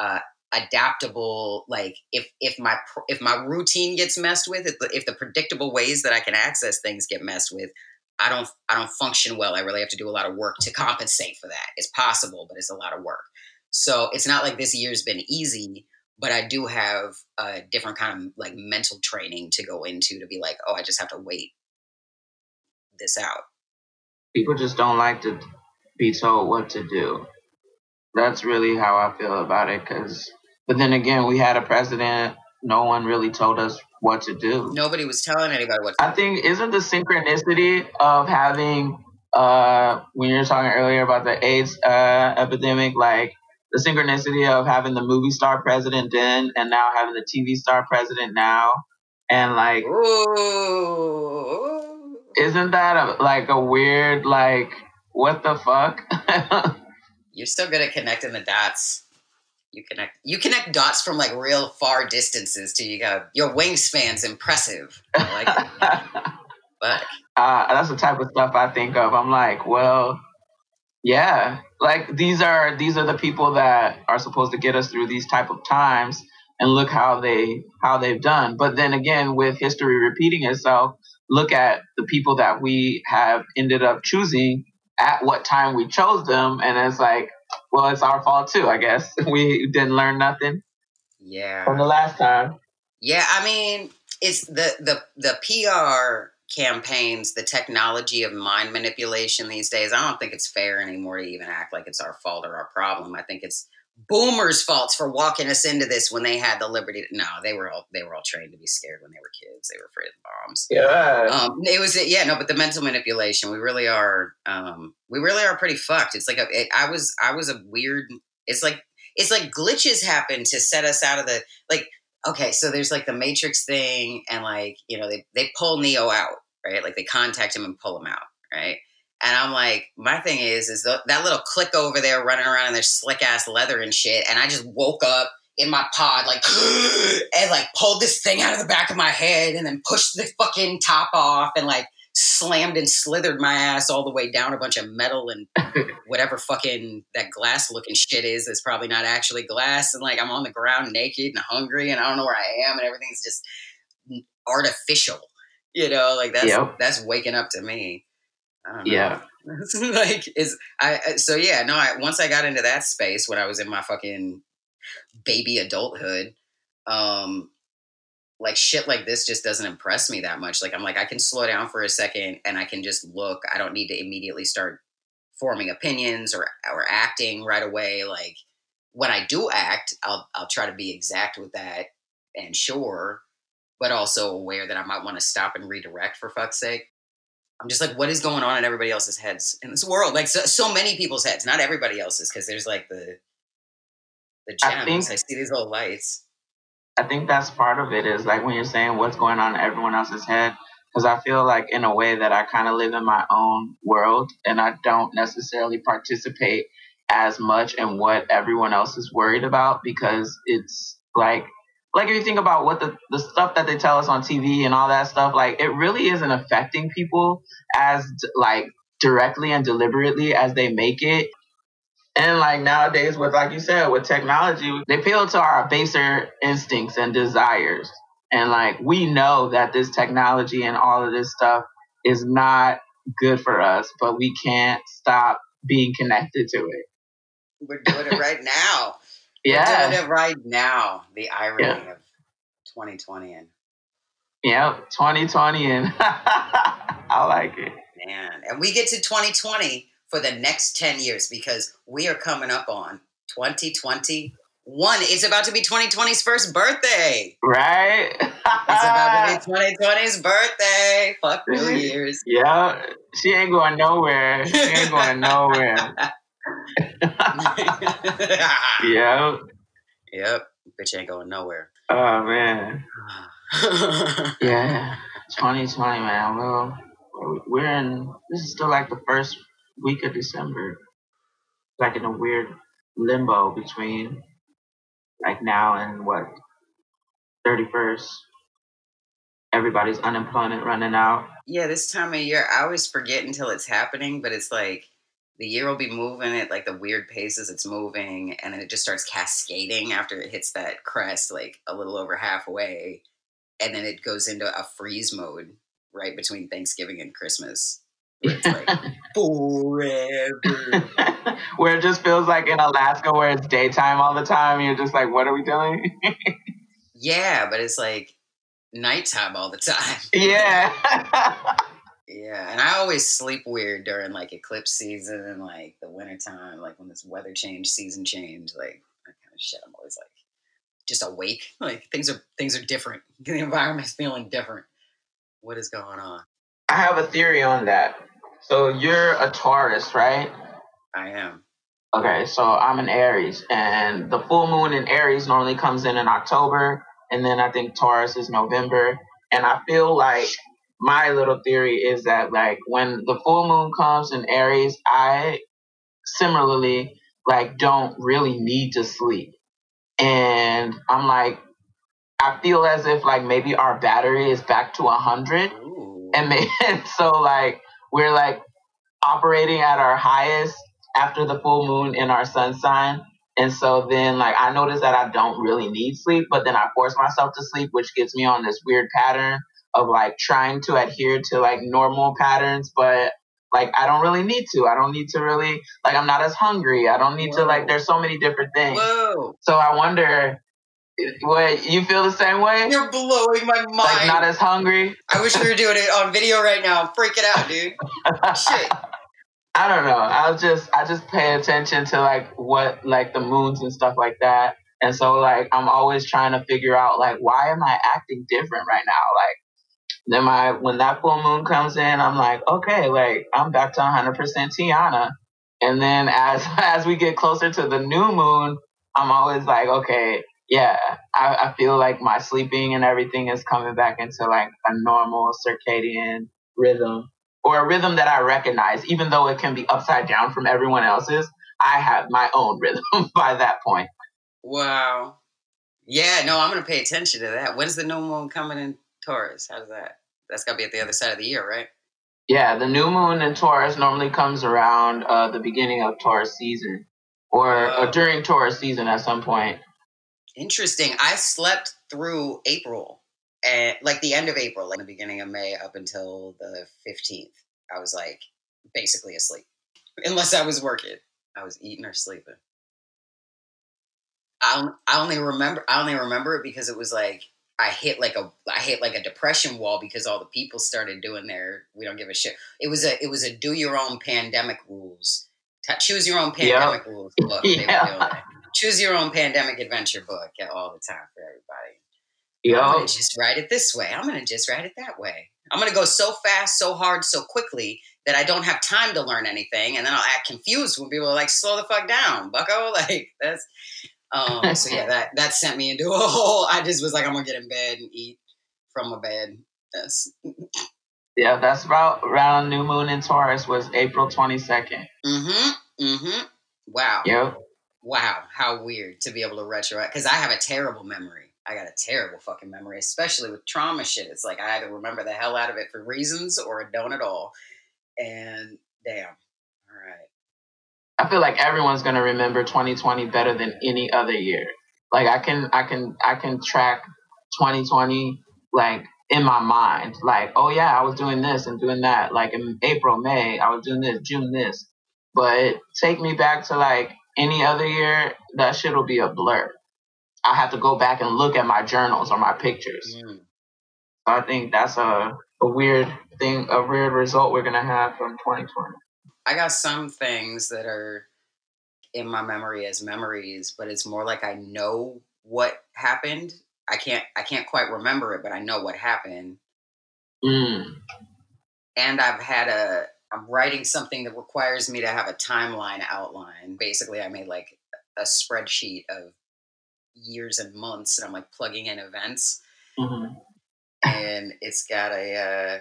uh adaptable like if if my if my routine gets messed with if the, if the predictable ways that I can access things get messed with I don't I don't function well. I really have to do a lot of work to compensate for that. It's possible but it's a lot of work. So it's not like this year's been easy but I do have a different kind of like mental training to go into to be like oh I just have to wait this out. People just don't like to be told what to do. That's really how I feel about it. Cause, but then again, we had a president. No one really told us what to do. nobody was telling anybody what To I think isn't the synchronicity of having uh when you were talking earlier about the AIDS uh epidemic, like the synchronicity of having the movie star president then and now having the TV star president now, and like Ooh. isn't that a, like a weird like what the fuck? You're so good at connecting the dots. You connect you connect dots from like real far distances to you go your wingspan's impressive. I like. But uh, that's the type of stuff I think of. I'm like, well, yeah, like these are these are the people that are supposed to get us through these type of times, and look how they how they've done. But then again, with history repeating itself, look at the people that we have ended up choosing at what time we chose them, and it's like, well, it's our fault too, I guess. We didn't learn nothing yeah. from the last time. Yeah, I mean, it's the the the PR campaigns, the technology of mind manipulation these days. I don't think it's fair anymore to even act like it's our fault or our problem. I think it's boomers' faults for walking us into this when they had the liberty. To, no, they were all they were all trained to be scared when they were kids. They were afraid of bombs. Yeah. Um, it was yeah no, but the mental manipulation. We really are. Um, we really are pretty fucked. It's like a, it, I was I was a weird. It's like it's like glitches happen to set us out of the like okay, so there's like the Matrix thing, and like you know they they pull Neo out, right? Like they contact him and pull him out, right? And I'm like, my thing is, is the, that little click over there running around in their slick ass leather and shit, and I just woke up in my pod like and like pulled this thing out of the back of my head and then pushed the fucking top off and like slammed and slithered my ass all the way down a bunch of metal and whatever fucking that glass looking shit is that's probably not actually glass and like I'm on the ground naked and hungry and I don't know where I am and everything's just artificial. You know, like that's Yep. that's waking up to me. I don't know. Yeah. like is I I- so yeah, no, I once I got into that space when I was in my fucking baby adulthood, um like shit like this just doesn't impress me that much. Like I'm like I can slow down for a second and I can just look. I don't need to immediately start forming opinions or or acting right away. Like when I do act, I'll I'll try to be exact with that and sure, but also aware that I might want to stop and redirect for fuck's sake. I'm just like, what is going on in everybody else's heads in this world? Like so, so many people's heads, not everybody else's, because there's like the the I gems. think- I see these little lights. I think that's part of it is like when you're saying what's going on in everyone else's head. because I feel like in a way that I kind of live in my own world and I don't necessarily participate as much in what everyone else is worried about because it's like like if you think about what the, the stuff that they tell us on TV and all that stuff, like it really isn't affecting people as like directly and deliberately as they make it. And like nowadays with like you said, with technology, they appeal to our baser instincts and desires. And like we know that this technology and all of this stuff is not good for us, but we can't stop being connected to it. We're doing it right now. Yeah. We're doing it right now. The irony Yeah. of 2020 and Yeah, 2020 and I like it. man, and we get to 2020 for the next 10 years because we are coming up on 2021. It's about to be 2020's first birthday. Right? It's about to be 2020's birthday. Fuck New Year's. Yeah, she ain't going nowhere. She ain't going nowhere. yeah. Yep. Bitch ain't going nowhere. Oh man. Yeah. 2020, man. Well, we're in. This is still like the first week of December. Like in a weird limbo between like now and what 31st. Everybody's unemployment running out. yeah, this time of year, I always forget until it's happening, but it's like the year will be moving at like the weird paces it's moving, and then it just starts cascading after it hits that crest, like a little over halfway, and then it goes into a freeze mode right between Thanksgiving and Christmas. Where it's like forever. where it just feels like in Alaska where it's daytime all the time. You're just like, what are we doing? Yeah, but it's like nighttime all the time. yeah. Yeah, and I always sleep weird during like eclipse season and like the wintertime, like when this weather change, season change, like that kind of shit. I'm always like just awake. Like things are things are different. The environment's feeling different. What is going on? I have a theory on that. So you're a Taurus, right? I am. Okay, so I'm an Aries, and the full moon in Aries normally comes in in October, and then I think Taurus is November. And I feel like my little theory is that like when the full moon comes in Aries, I similarly like don't really need to sleep. And I'm like, I feel as if like maybe our battery is back to a hundred, Ooh. and maybe so like we're like operating at our highest after the full moon in our sun sign. And so then like I notice that I don't really need sleep, but then I force myself to sleep, which gets me on this weird pattern of like trying to adhere to like normal patterns, but like I don't really need to. I don't need to really like I'm not as hungry. I don't need to like there's so many different things. Whoa. So I wonder what you feel the same way? You're blowing my mind. Like not as hungry? I wish we were doing it on video right now. I'm freaking out, dude. Shit. I don't know. I'll just I just pay attention to like what like the moons and stuff like that. And so like I'm always trying to figure out like why am I acting different right now? Like then my when that full moon comes in, I'm like, okay, like I'm back to 100% Tiana. And then as as we get closer to the new moon, I'm always like, okay, yeah, I, I feel like my sleeping and everything is coming back into like a normal circadian rhythm or a rhythm that I recognize, even though it can be upside down from everyone else's. I have my own rhythm by that point. Wow. Yeah, no, I'm gonna pay attention to that. When's the new moon coming in Taurus? How's that? That's gotta be at the other side of the year, right? Yeah, the new moon in Taurus normally comes around uh, the beginning of Taurus season or, Oh. or during Taurus season at some point. Interesting. I slept through April, and like the end of April, like the beginning of May, up until the fifteenth. I was like basically asleep, unless I was working. I was eating or sleeping. I I only remember I only remember it because it was like I hit like a I hit like a depression wall because all the people started doing their we don't give a shit. It was a it was a do your own pandemic rules. Choose your own Yeah. pandemic rules book. Yeah. Choose your own pandemic adventure book yeah, all the time for everybody. I'm gonna just write it this way. I'm gonna just write it that way. I'm gonna go so fast, so hard, so quickly that I don't have time to learn anything, and then I'll act confused when people are like, "Slow the fuck down, Bucko!" Like that's. Um, so yeah, that that sent me into a whole. I just was like, I'm gonna get in bed and eat from a bed. That's Yeah, that's about around new moon in Taurus was April 22nd. Mm-hmm. Mm-hmm. Wow. Yep. Wow. How weird to be able to retro because I have a terrible memory. I got a terrible fucking memory, especially with trauma shit. It's like I either remember the hell out of it for reasons or I don't at all. And damn. I feel like everyone's gonna remember 2020 better than any other year. Like I can I can I can track 2020 like in my mind. Like, oh yeah, I was doing this and doing that. Like in April, May, I was doing this, June this. But take me back to like any other year, that shit will be a blur. I have to go back and look at my journals or my pictures. Mm. So I think that's a, a weird thing, a weird result we're gonna have from 2020. I got some things that are in my memory as memories, but it's more like I know what happened. I can't I can't quite remember it, but I know what happened. Mm. And I've had a I'm writing something that requires me to have a timeline outline. Basically, I made like a spreadsheet of years and months, and I'm like plugging in events. Mm-hmm. And it's got a uh,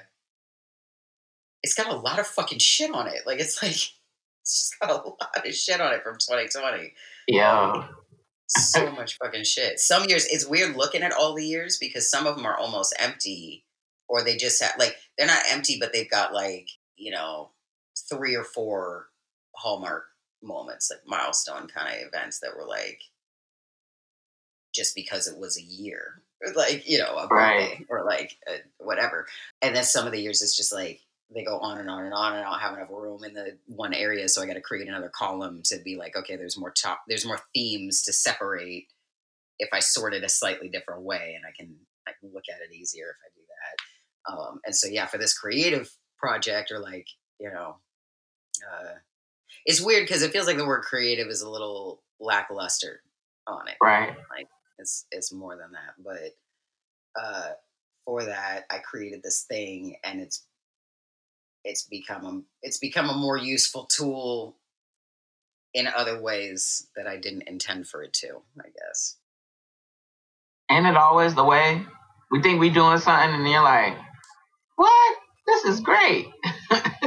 it's got a lot of fucking shit on it. Like it's like it's got a lot of shit on it from 2020. Yeah. Um, so much fucking shit. Some years it's weird looking at all the years because some of them are almost empty, or they just have like they're not empty, but they've got like you know three or four hallmark moments, like milestone kind of events that were like just because it was a year, like you know a birthday right. or like a, whatever. And then some of the years it's just like they go on and on and on and I don't have enough room in the one area so I got to create another column to be like okay there's more top there's more themes to separate if I sort it a slightly different way and I can I can look at it easier if I do that. Um, and so yeah for this creative project or like you know uh, it's weird because it feels like the word creative is a little lackluster on it. Right. Like it's it's more than that but uh, for that I created this thing and it's it's become a it's become a more useful tool in other ways that I didn't intend for it to, I guess. Ain't it always the way? We think we doing something and you're like, What? This is great.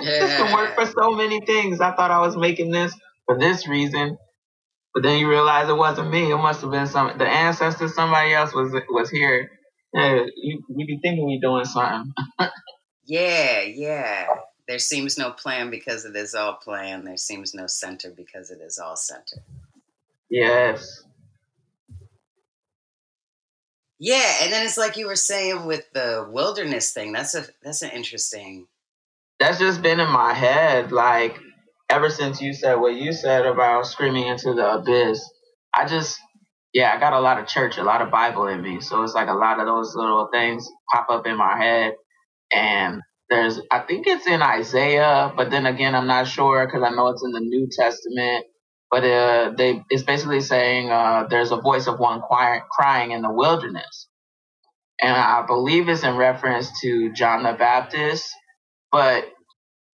Yeah. this can work for so many things. I thought I was making this for this reason. But then you realize it wasn't me. It must have been some the ancestors, somebody else was was here. Yeah, you you be thinking we doing something. Yeah, yeah. Oh. There seems no plan because it is all plan. There seems no center because it is all center. Yes. Yeah, and then it's like you were saying with the wilderness thing. That's a that's an interesting. That's just been in my head, like ever since you said what you said about screaming into the abyss. I just, yeah, I got a lot of church, a lot of Bible in me, so it's like a lot of those little things pop up in my head, and there's, I think it's in Isaiah, but then again, I'm not sure because I know it's in the New Testament. But uh, they, it's basically saying uh, there's a voice of one crying in the wilderness, and I believe it's in reference to John the Baptist. But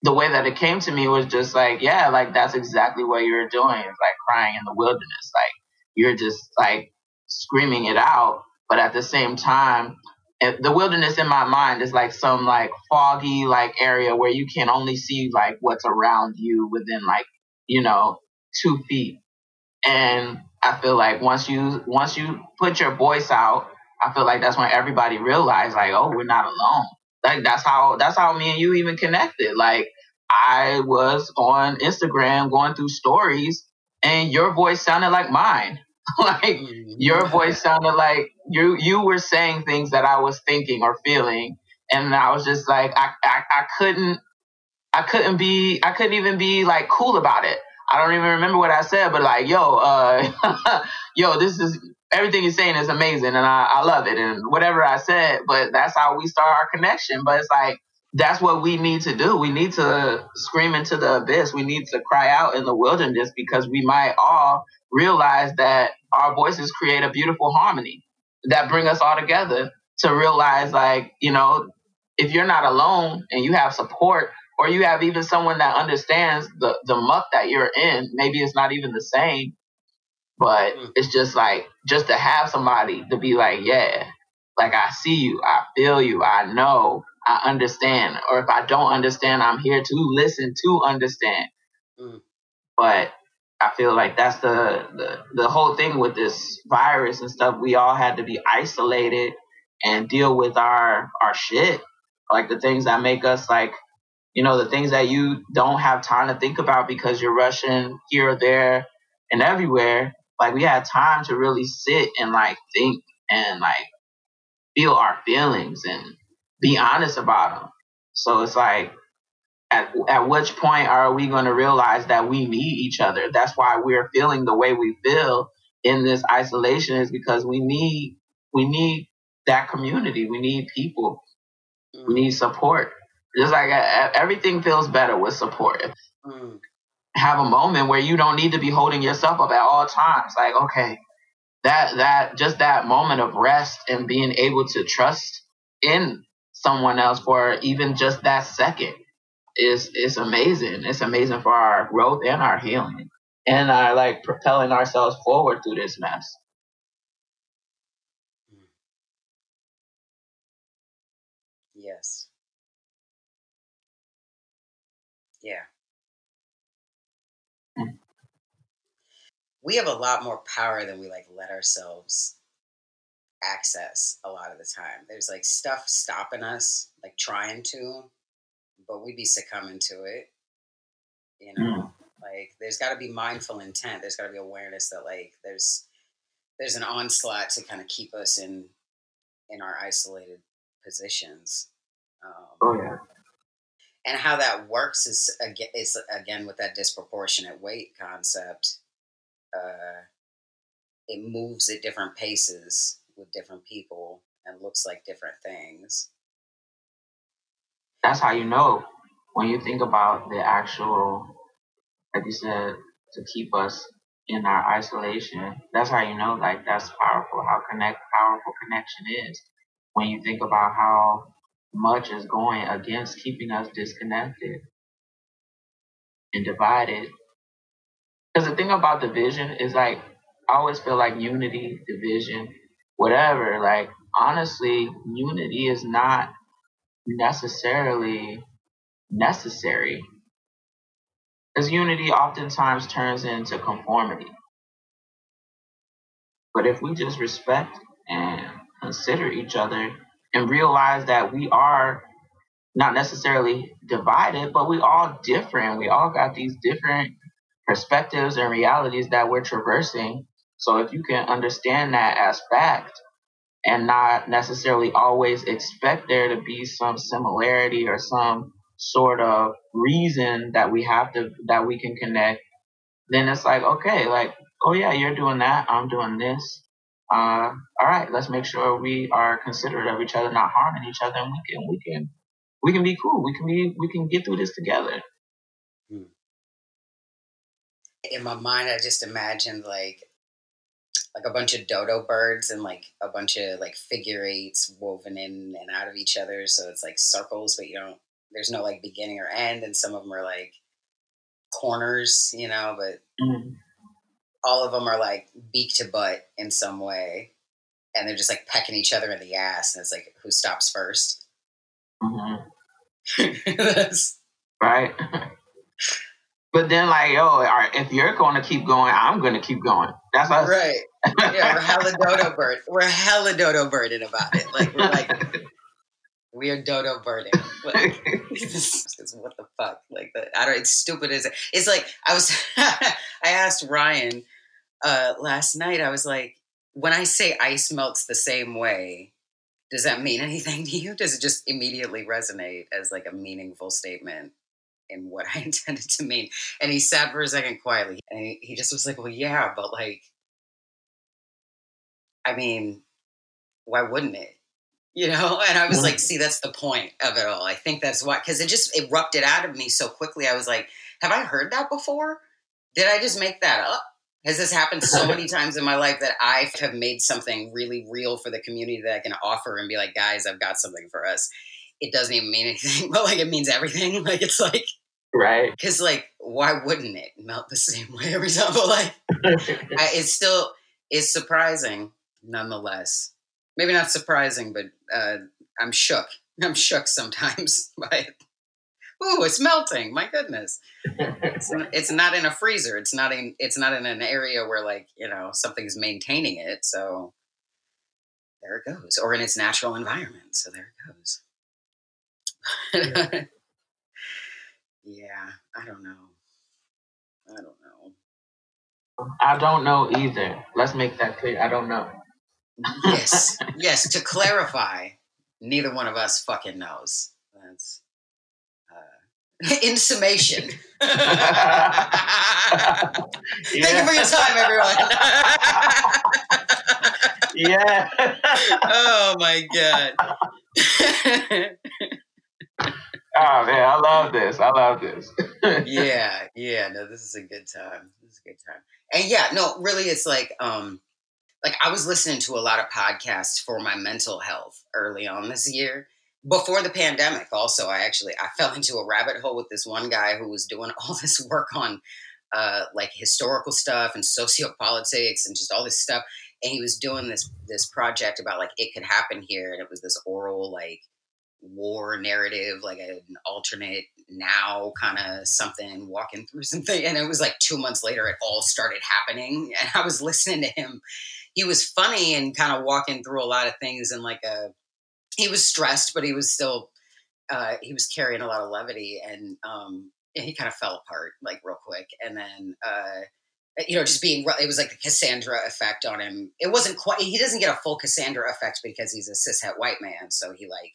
the way that it came to me was just like, yeah, like that's exactly what you're doing. It's like crying in the wilderness. Like you're just like screaming it out, but at the same time, the wilderness in my mind is like some like foggy like area where you can only see like what's around you within like you know two feet. And i feel like once you once you put your voice out i feel like that's when everybody realized like oh we're not alone. Like that's how that's how me and you even connected. Like i was on instagram going through stories and your voice sounded like mine like your voice sounded like you you were saying things that I was thinking or feeling, and I was just like I, I I couldn't I couldn't be I couldn't even be like cool about it. I don't even remember what I said, but like yo, uh, yo, this is everything you're saying is amazing, and I I love it, and whatever I said, but that's how we start our connection. But it's like that's what we need to do. We need to scream into the abyss. We need to cry out in the wilderness because we might all realize that our voices create a beautiful harmony that bring us all together to realize like, you know, if you're not alone and you have support or you have even someone that understands the, the muck that you're in, maybe it's not even the same, but mm. it's just like just to have somebody to be like, yeah, like I see you, I feel you, I know, I understand. Or if I don't understand, I'm here to listen to understand. Mm. But I feel like that's the, the the whole thing with this virus and stuff. We all had to be isolated and deal with our our shit, like the things that make us like, you know, the things that you don't have time to think about because you're rushing here or there and everywhere. Like we had time to really sit and like think and like feel our feelings and be honest about them. So it's like at, at which point are we going to realize that we need each other? That's why we're feeling the way we feel in this isolation is because we need we need that community. We need people. We need support. Just like everything feels better with support. Mm. Have a moment where you don't need to be holding yourself up at all times. Like, okay, that that just that moment of rest and being able to trust in someone else for even just that second is is amazing. It's amazing for our growth and our healing, and our like propelling ourselves forward through this mess. Yes. Yeah. Mm. We have a lot more power than we like let ourselves access a lot of the time. There's like stuff stopping us, like trying to, but we'd be succumbing to it. You know, mm. like there's got to be mindful intent. There's got to be awareness that like there's there's an onslaught to kind of keep us in in our isolated positions. Um, oh yeah. And how that works is again, is again with that disproportionate weight concept. Uh, it moves at different paces with different people and looks like different things that's how you know when you think about the actual, like you said, to keep us in our isolation. That's how you know, like that's powerful. How connect powerful connection is when you think about how much is going against keeping us disconnected and divided. Because the thing about division is like I always feel like unity, division, whatever. Like honestly, unity is not necessarily necessary. Because unity oftentimes turns into conformity. But if we just respect and consider each other and realize that we are not necessarily divided, but we all different. We all got these different perspectives and realities that we're traversing. So if you can understand that as fact and not necessarily always expect there to be some similarity or some sort of reason that we have to that we can connect then it's like okay like oh yeah you're doing that i'm doing this. Uh, all right let's make sure we are considerate of each other not harming each other and we can we can we can be cool. We can be we can get through this together. Hmm. in my mind i just imagined like like a bunch of dodo birds and like a bunch of like figure eights woven in and out of each other. So it's like circles, but you don't, there's no like beginning or end. And some of them are like corners, you know, but mm-hmm. all of them are like beak to butt in some way. And they're just like pecking each other in the ass. And it's like, who stops 1st mm-hmm. right. But then, like, yo, if you're going to keep going, I'm going to keep going. That's us. Right. Yeah, we're hella dodo bird. We're hella dodo birding about it. Like, we're like, we are dodo birding. Like, what the fuck? Like, the, I don't. It's stupid as it. It's like I was. I asked Ryan uh, last night. I was like, when I say ice melts the same way, does that mean anything to you? Does it just immediately resonate as like a meaningful statement? In what I intended to mean. And he sat for a second quietly and he, he just was like, Well, yeah, but like, I mean, why wouldn't it? You know? And I was like, See, that's the point of it all. I think that's why, because it just erupted out of me so quickly. I was like, Have I heard that before? Did I just make that up? Has this happened so many times in my life that I have made something really real for the community that I can offer and be like, guys, I've got something for us? It doesn't even mean anything, but like it means everything. Like it's like Right. Because, like, why wouldn't it melt the same way every time? But, like, I, it's still, it's surprising nonetheless. Maybe not surprising, but uh, I'm shook I'm shook sometimes by Ooh, it's melting. My goodness. It's, it's not in a freezer. It's not in it's not in an area where like, you know, something's maintaining it. So there it goes. Or in its natural environment. So there it goes. yeah, I don't know. I don't know. I don't know either. Let's make that clear. I don't know. yes. Yes, to clarify, neither one of us fucking knows. That's uh, in summation. Thank you for your time, everyone. yeah. oh my god. Oh man, I love this. I love this. yeah, yeah. No, this is a good time. This is a good time. And yeah, no, really, it's like, um, like I was listening to a lot of podcasts for my mental health early on this year before the pandemic also i actually i fell into a rabbit hole with this one guy who was doing all this work on uh, like historical stuff and sociopolitics and just all this stuff and he was doing this this project about like it could happen here and it was this oral like war narrative like an alternate now kind of something walking through something and it was like two months later it all started happening and i was listening to him he was funny and kind of walking through a lot of things and like a he was stressed, but he was still uh, he was carrying a lot of levity, and um, he kind of fell apart like real quick. And then uh, you know, just being it was like the Cassandra effect on him. It wasn't quite. He doesn't get a full Cassandra effect because he's a cishet white man, so he like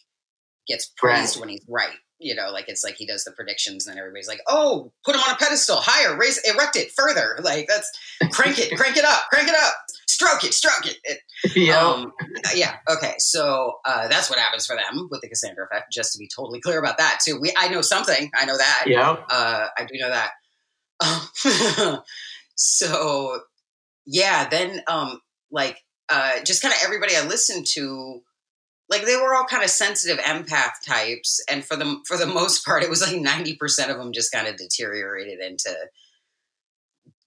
gets praised right. when he's right. You know, like it's like he does the predictions, and then everybody's like, "Oh, put him on a pedestal, higher, raise, erect it further." Like that's crank it, crank it up, crank it up stroke it, stroke it. it yeah. Um, yeah. Okay. So uh, that's what happens for them with the Cassandra effect. Just to be totally clear about that too. We I know something. I know that. Yeah. Uh, I do know that. so yeah. Then um, like uh, just kind of everybody I listened to. Like they were all kind of sensitive empath types, and for the for the most part, it was like ninety percent of them just kind of deteriorated into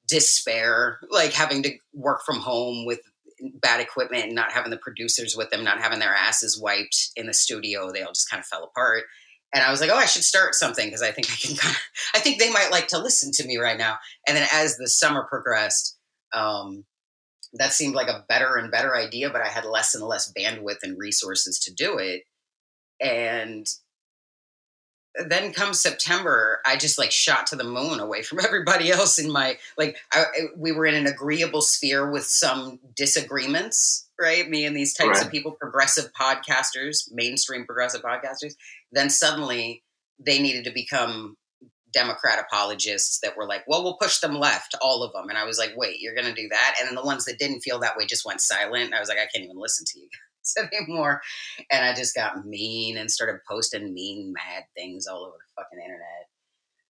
despair, like having to work from home with bad equipment and not having the producers with them, not having their asses wiped in the studio. They all just kind of fell apart. And I was like, oh, I should start something because I think I can kind of, I think they might like to listen to me right now. And then as the summer progressed, um, that seemed like a better and better idea, but I had less and less bandwidth and resources to do it. And then come September, I just like shot to the moon away from everybody else in my like. I, we were in an agreeable sphere with some disagreements, right? Me and these types right. of people, progressive podcasters, mainstream progressive podcasters. Then suddenly they needed to become Democrat apologists that were like, well, we'll push them left, all of them. And I was like, wait, you're going to do that? And then the ones that didn't feel that way just went silent. I was like, I can't even listen to you guys anymore. And I just got mean and started posting mean, mad things all over the fucking internet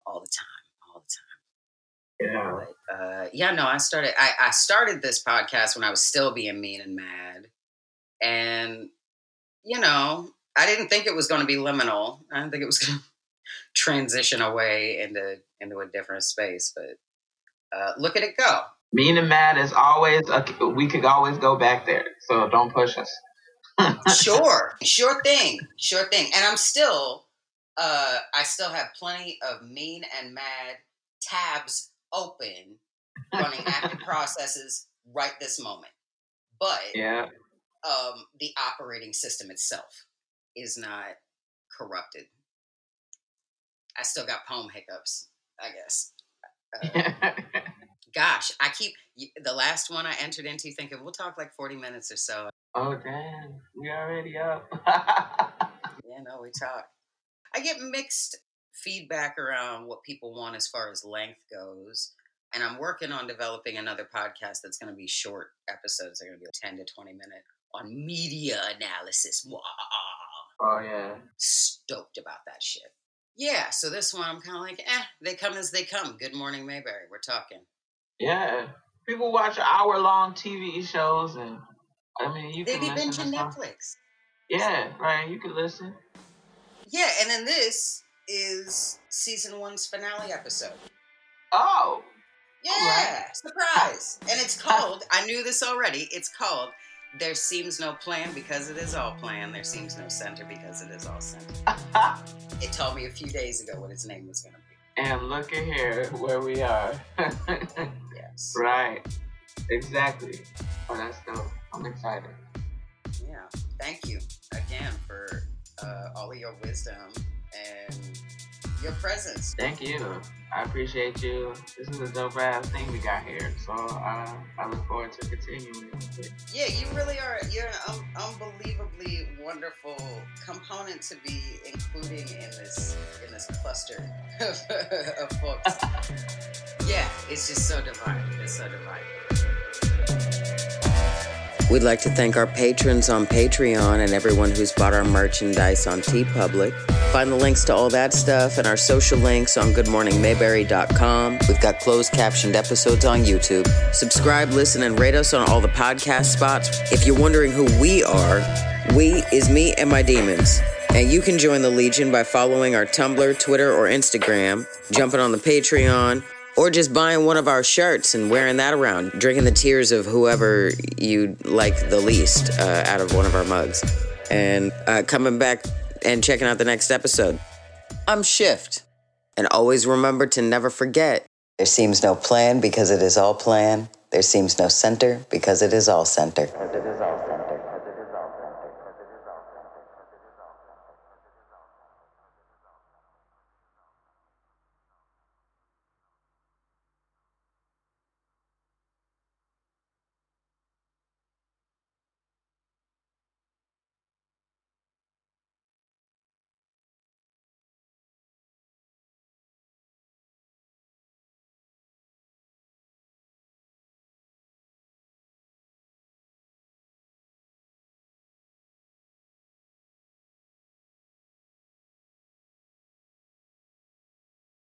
all the time, all the time. Yeah. But, uh, yeah, no, I started, I, I started this podcast when I was still being mean and mad. And, you know, I didn't think it was going to be liminal. I didn't think it was going to transition away into, into a different space, but uh, look at it go. Mean and mad is always a, we could always go back there. So don't push us sure, sure thing, sure thing. And I'm still, uh, I still have plenty of mean and mad tabs open, running active processes right this moment. But yeah, um, the operating system itself is not corrupted. I still got poem hiccups, I guess. Uh, gosh, I keep the last one I entered into thinking we'll talk like 40 minutes or so. Oh damn, we already up. yeah, no, we talk. I get mixed feedback around what people want as far as length goes. And I'm working on developing another podcast that's going to be short episodes. They're going to be 10 to 20 minute on media analysis. Oh, yeah. Stoked about that shit. Yeah, so this one I'm kind of like, eh, they come as they come. Good morning, Mayberry. We're talking. Yeah. People watch hour long TV shows and I mean, you they can be binging Netflix. Yeah, right. You can listen. Yeah, and then this is season one's finale episode. Oh. Yeah, right. surprise. And it's called, I knew this already, it's called There seems no plan because it is all plan. There seems no center because it is all center. it told me a few days ago what its name was going to be. And look at here where we are. yes. Right. Exactly. Oh, that's dope. I'm excited. Yeah. Thank you again for uh, all of your wisdom and your presence. Thank you. I appreciate you. This is a dope ass thing we got here. So uh, I look forward to continuing it. Yeah, you really are. You're an un- unbelievably wonderful component to be including in this in this cluster of, of folks. yeah, it's just so divine. It's so divine. We'd like to thank our patrons on Patreon and everyone who's bought our merchandise on TeePublic. Find the links to all that stuff and our social links on goodmorningmayberry.com. We've got closed captioned episodes on YouTube. Subscribe, listen, and rate us on all the podcast spots. If you're wondering who we are, we is me and my demons. And you can join the Legion by following our Tumblr, Twitter, or Instagram, jumping on the Patreon, or just buying one of our shirts and wearing that around, drinking the tears of whoever you like the least uh, out of one of our mugs, and uh, coming back and checking out the next episode. I'm Shift, and always remember to never forget there seems no plan because it is all plan. There seems no center because it is all center.